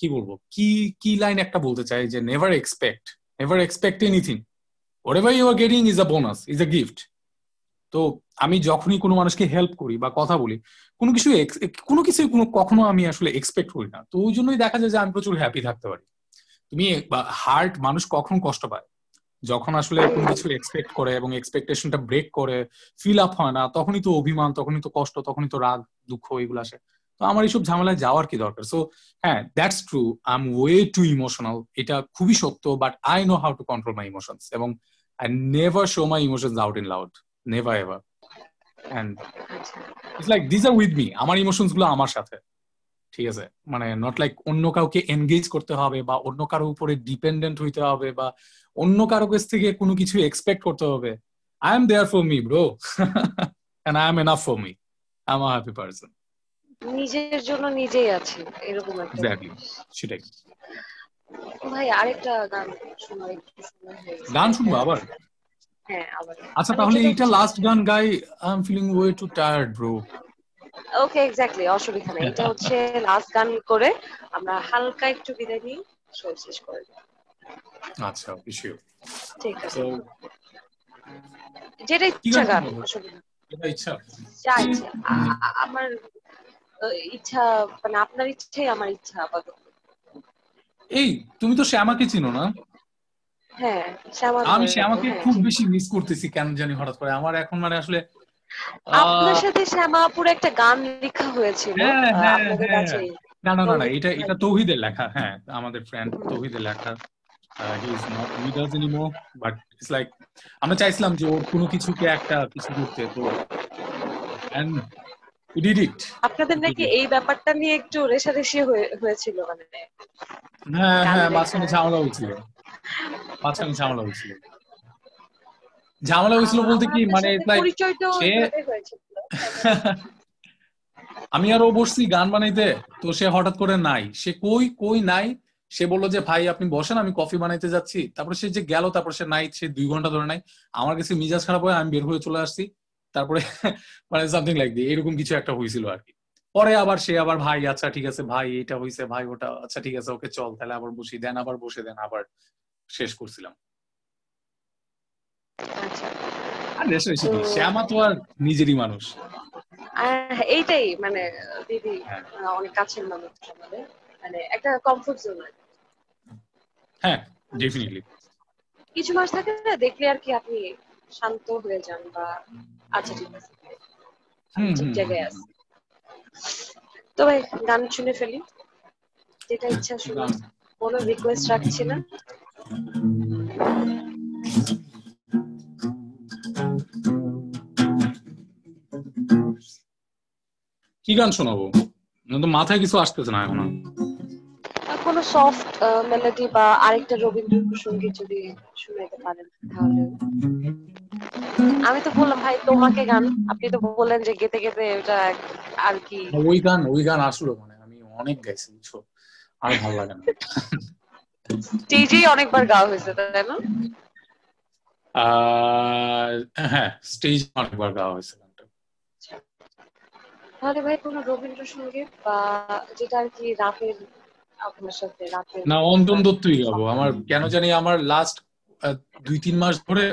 কি বলব? কি কি লাইন একটা বলতে চাই যে never expect never expect anything or ever you are getting is a bonus is a gift তো আমি যখনই কোনো মানুষকে হেল্প করি বা কথা বলি, কোনো কিছু কোনো কিছু কোনো, কখনো আমি আসলে এক্সপেক্ট করি না। তো ওই জন্যই দেখা যায় যে আমি প্রচুর হ্যাপি থাকতে পারি। তুমি হার্ট মানুষ কখন কষ্ট পায়? যখন আসলে কোনো কিছু এক্সপেক্ট করে এবং এক্সপেকটেশনটা ব্রেক করে ফিল আপ হয় না, তখনই তো অভিমান, তখনই তো কষ্ট, তখনই তো রাগ, দুঃখ এগুলো আসে। তো আমার এইসব ঝামেলায় যাওয়ার কি দরকার? সো হ্যাঁ that's true I am way too emotional এটা খুবই সত্য but I know how to control my emotions এবং I never show my emotions out in loud never ever and it's like this are with me আমার ইমোশনসগুলো আমার সাথে। ঠিক আছে? মানে নট লাইক অন্য কাউকে এনগেজ করতে হবে বা অন্য কারও উপরে ডিপেন্ডেন্ট হইতে হবে বা অন্য কারও কাছ থেকে কোনো কিছু এক্সপেক্ট করতে হবে। I am there for me bro and I am enough for me I am a happy person
নিজের জন্য নিজেই আছে এরকম একটা
সেটাই।
ভাই আরেকটা গান শোনার।
গান শুনব আবার?
হ্যাঁ
আচ্ছা তাহলে
যেটা-
এইটা লাস্ট গান গাই I am feeling way too tired bro
okay exactly অসুবিধা নেই। এটা হচ্ছে লাস্ট গান করে আমরা হালকা একটু বিদায় নিই শো শেষ করে।
আচ্ছা শিওর
ঠিক আছে। যেটা ইচ্ছা
গান
অসুবিধা
ইচ্ছা।
ইচ্ছা। আমার ইচ্ছা মানে আপনার ইচ্ছাই আমার ইচ্ছা আপাতত।
এই তুমি তো শ্যামাকে চিনো না?
হ্যাঁ
আমি শ্যামাকে খুব
হ্যাঁ।
বেশি মিস করতেছি কেন জানি হঠাৎ করে। আমার এখন মানে আসলে
আপনার সাথে শ্যামাপুর একটা গান লেখা হয়েছিল।
হ্যাঁ,
আপনাদের। কাছে
না না না না এটা এটা তৌহিদের লেখা হ্যাঁ আমাদের ফ্রেন্ড তৌহিদের লেখা। He is not with us anymore but it's like আমরা চাইছিলাম যে ওর কোনো কিছুকে একটা কিছু করতে তো এন্ড
We did it.
আপনাদের নাকি এই ব্যাপারটা নিয়ে একটু রেশারেশি হয়েছিল মানে?
হ্যাঁ হ্যাঁ মাঝখানে ঝামেলা হয়েছিল। মাঝখানে ঝামেলা হয়েছিল। ঝামেলা হয়েছিল বলতে কি মানে <laughs> আমি আর ও বসছি গান বানাইতে তো সে হঠাৎ করে নাই। সে কই কই নাই? সে বলল যে ভাই আপনি বসেন আমি কফি বানাইতে যাচ্ছি। তারপরে সে যে গেল তারপর সে নাই সে দুই ঘণ্টা ধরে নাই। আমার কাছে মিজাজ খারাপ হয়ে আমি বের হয়ে চলে আসছি। তারপরে <laughs> মানে সামথিং লাইক দি এরকম কিছু একটা হয়েছিল আর কি পরে আবার সে আবার ভাই আচ্ছা ঠিক আছে ভাই এটা হয়েছে ভাই ওটা আচ্ছা ঠিক আছে ওকে চল তাহলে আবার বসি দেন আবার বসে দেন আবার শেষ করছিলাম।
আচ্ছা।
আর শ্যামা তো আর নিজেরই মানুষ।
এইটাই মানে দিদি
হ্যাঁ।
অনেক কাছের মানুষ আমাদের মানে একটা কমফোর্ট জোন
হ্যাঁ ডেফিনেটলি
কিছু মাস থাকে না দেখলে আর কি আপনি শান্ত হয়ে যান বা আচ্ছা ঠিক আছে। ঠিক জায়গায় আছে। তো ভাই গান শুনে ফেলি। যেটা ইচ্ছা
গান।
কোনো রিকোয়েস্ট রাখছি না।
কি গান শোনাবো? তো মাথায় কিছু আসতেছে না এখন।
কোনো সফট মেলোডি বা আরেকটা রবীন্দ্রসঙ্গীত যদি শুনাইতে পারেন তাহলে। আমি তো বললাম ভাই তোমাকে গান আপনি তো বললেন যে গেতে গেতে ওটা আর কি
ওই গান ওই গান আসলো মানে আমি অনেক গাইছি আর ভালো লাগে না।
স্টেজেই অনেকবার গাওয়া হয়েছে তাই না?
হ্যাঁ স্টেজ অনেকবার গাওয়া হয়েছে গানটা।
তাহলে ভাই কোনো রবীন্দ্রসঙ্গীত বা যেটা আর কি রাতের আপনার সাথে রাতের
না অন্তন দত্তই গাবো। আমার কেন জানি আমার লাস্ট দুই তিন মাস ধরে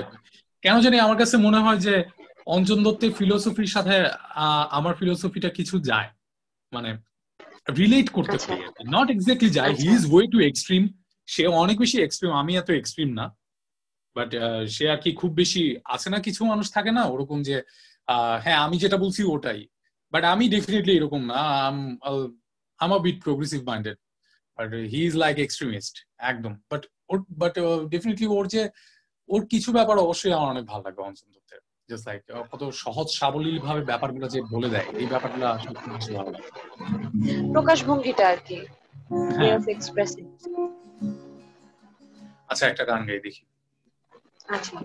কেন জানি আমার কাছে মনে হয় যে অঞ্জন দত্তের ফিলোসফির সাথে আমার ফিলোসফিটা কিছু যায়। মানে রিলেট করতে
আচ্ছা।
পারি নট এক্স্যাক্টলি যায়। He. Is way too extreme সে অনেক বেশি এক্সট্রিম আমি এত এক্সট্রিম না। বাট সে আর কি খুব বেশি আছে না কিছু মানুষ থাকে না ওরকম যে হ্যাঁ আমি যেটা বলছি ওটাই। বাট আমি ডেফিনেটলি এরকম না। আম a bit progressive minded but he is like extremist একদম। বাট বাট ডেফিনেটলি ওর যে ওর কিছু ব্যাপার অবশ্যই আমার অনেক ভালো লাগে অঞ্চল দত্তের। জাস্ট লাইক কত সহজ সাবলীল ভাবে ব্যাপারগুলো যে বলে দেয় এই ব্যাপারগুলো আসলে খুব ভালো লাগে।
প্রকাশ ভঙ্গিটা আর কি।
হ্যাঁ। আচ্ছা একটা গান গাই দেখি।
আচ্ছা।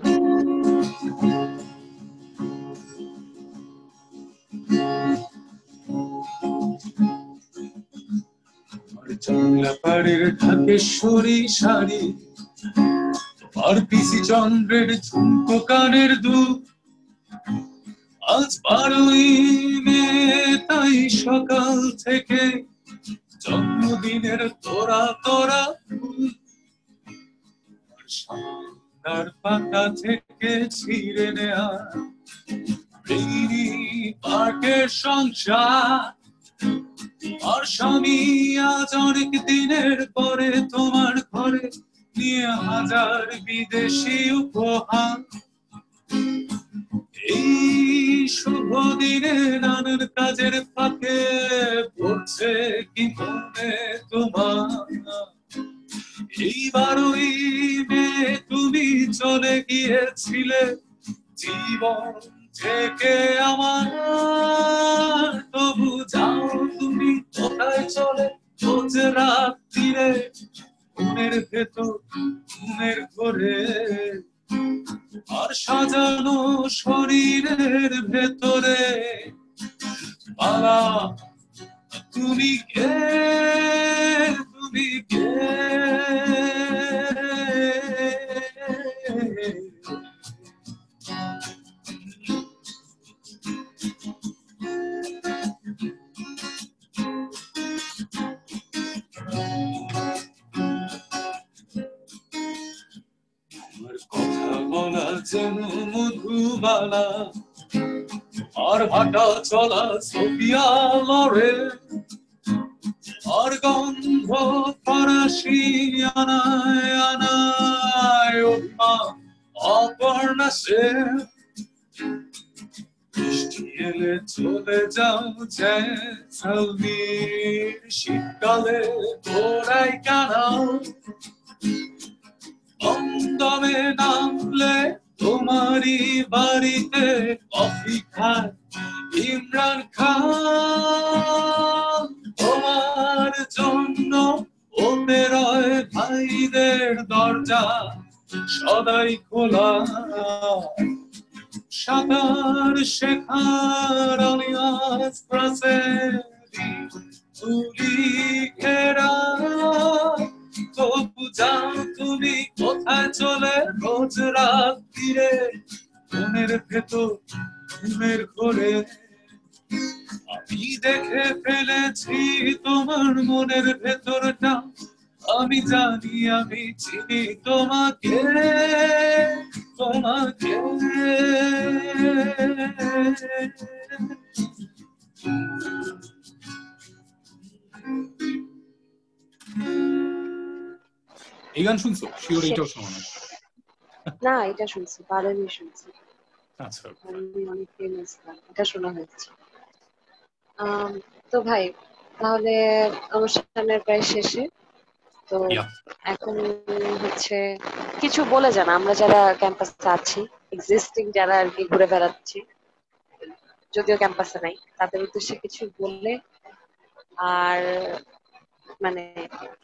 আর জানলা পাড়ের ঢাকেশ্বরী শাড়ি আর পিসি চন্দ্রের ঝুমকো কানের দুধ আজ বারোই মে, তাই সকাল থেকে জন্মদিনের তোরা তোরা ফুল। পাতা থেকে ছিঁড়ে নেয়া পার্কের সংসার। আর স্বামী আজ অনেক দিনের পরে তোমার ঘরে নিয়ে হাজার বিদেশি উপহার। এই শুভ দিনে কাজের ফাঁকে পড়ছে কি মনে তোমার? এইবারই মে তুমি চলে গিয়েছিলে, জীবন থেকে আমার। তবু যাও তুমি, কোথায় চলে? রোজ রাত্রিরে মনের ভেতর ঘুমের ঘরে। আর সাজানো শরীরের ভেতরে বাবা তুমি কে? তুমি কে? যেন আর হাঁটা চলা সোফিয়া লরে আর গন্ধ ফরাসি আনায় আনায় অপর্ণা সে এলে চলে যাও জেসালমির শীতকালে তোরাই কানাও দমদমে নামলে তোমারই বাড়িতে কফি
ইমরান খান। তোমার জন্য ওপেরয় ভাইদের দরজা সদাই খোলা। সাঁতার শেখার আলিয়াস তুলি ঘেরা। তবু যাও, তুমি কোথায় চলে? রোজ রাত দিয়ে মনের ভেতর ঘুমের ঘরে। আমি দেখে ফেলেছি তোমার মনের ভেতরটা। আমি জানি, আমি চিনি তোমাকে তোমাকে। এই গান শুনছো? শিওর এটাও শোনো না
না এটা শুনছি বারেমি শুনছি।
আচ্ছা
অনেক ফেমাস গান এটা শোনা হয়েছে। তো ভাই তাহলে অনুষ্ঠানের প্রায় শেষে তো এখন হচ্ছে কিছু বলে যান আমরা যারা ক্যাম্পাসে আছি এক্সিস্টিং যারা আর কি ঘুরে বেড়াচ্ছি যদিও ক্যাম্পাসে নাই তাদের উদ্দেশ্যে কিছু বললে আর মানে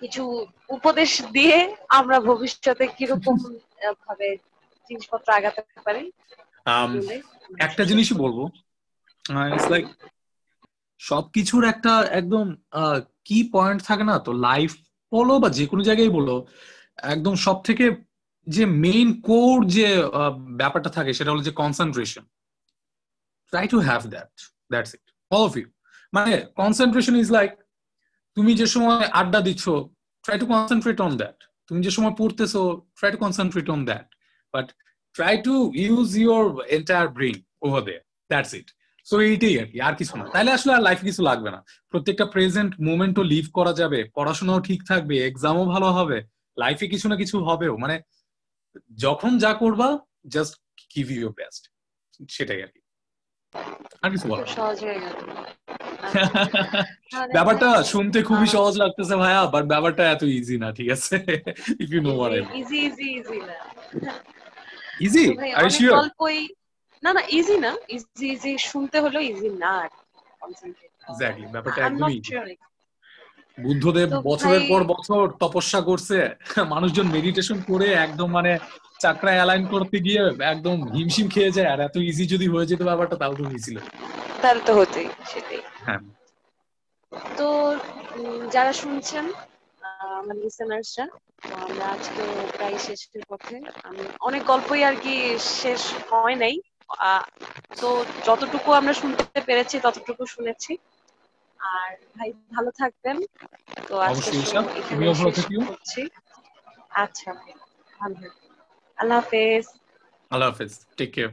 কিছু উপদেশ দিয়ে আমরা ভবিষ্যতে কীরকম ভাবে জিনিসপত্র আগাতে পারি?
একটা জিনিসই বলব। লাইক সবকিছুর একটা একদম কি পয়েন্ট থাকে না? তো লাইফ বলো বা যে কোনো জায়গায় বলো, একদম সব থেকে যে মেইন কোর যে ব্যাপারটা থাকে সেটা হলো যে concentration try to have that that's it all of you মানে কনসেন্ট্রেশন ইজ লাইক তুমি যে সময় আড্ডা দিচ্ছ try to concentrate on that তুমি যে সময় পড়তেছো try to concentrate on that but try to use your entire brain over there that's it so এইটাই আর কি, আর কিছু না। তাহলে আসলে আর লাইফে কিছু লাগবে না। প্রত্যেকটা প্রেজেন্ট মোমেন্টও লিভ করা যাবে, পড়াশোনাও ঠিক থাকবে এক্সামও ভালো হবে লাইফে কিছু না কিছু হবেও। মানে যখন যা করবা জাস্ট গিভ ইউ বেস্ট সেটাই আর কি। আর কিছু বলো
সহজ হয়ে গেল। <laughs>
ব্যাপারটা শুনতে খুবই সহজ লাগতেছে ভাইয়া বাট ব্যাপারটা এত ইজি না ঠিক আছে? If you know what I
easy easy easy না।
ইজি আর শিওর
না না ইজি না। ইজি ইজি শুনতে হলো ইজি না।
এক্স্যাক্টলি ব্যাপারটা একদমই বুদ্ধদেব বছরের পর বছর তপস্যা করছে। মানুষজন মেডিটেশন করে একদম মানে চাকরা অ্যালাইন করতে গিয়ে একদম হিমশিম খেয়ে যায় আর এত ইজি যদি হয়ে যেত ব্যাপারটা তাও তো হয়েছিল।
তাহলে তো হতেই সেটাই।
হ্যাঁ।
তো যারা শুনছেন আমার লিসেনার্সরা আমরা আজকে প্রায় শেষের পথে। আমি অনেক গল্পই আর কি শেষ হয় নাই। তো যতটুকু আমরা শুনতে পেরেছি ততটুকু শুনেছি। আর ভাই ভালো থাকবেন। তো আজকে এখানে শেষ করছি। আচ্ছা ভালো থাকবেন। আল্লাহ হাফেজ।
আল্লাহ হাফেজ টেক কেয়ার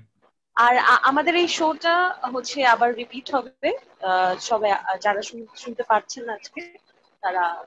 আর আমাদের এই শোটা হচ্ছে আবার রিপিট হবে। আহ, সবাই যারা শুন- শুনতে পারছেন আজকে তারা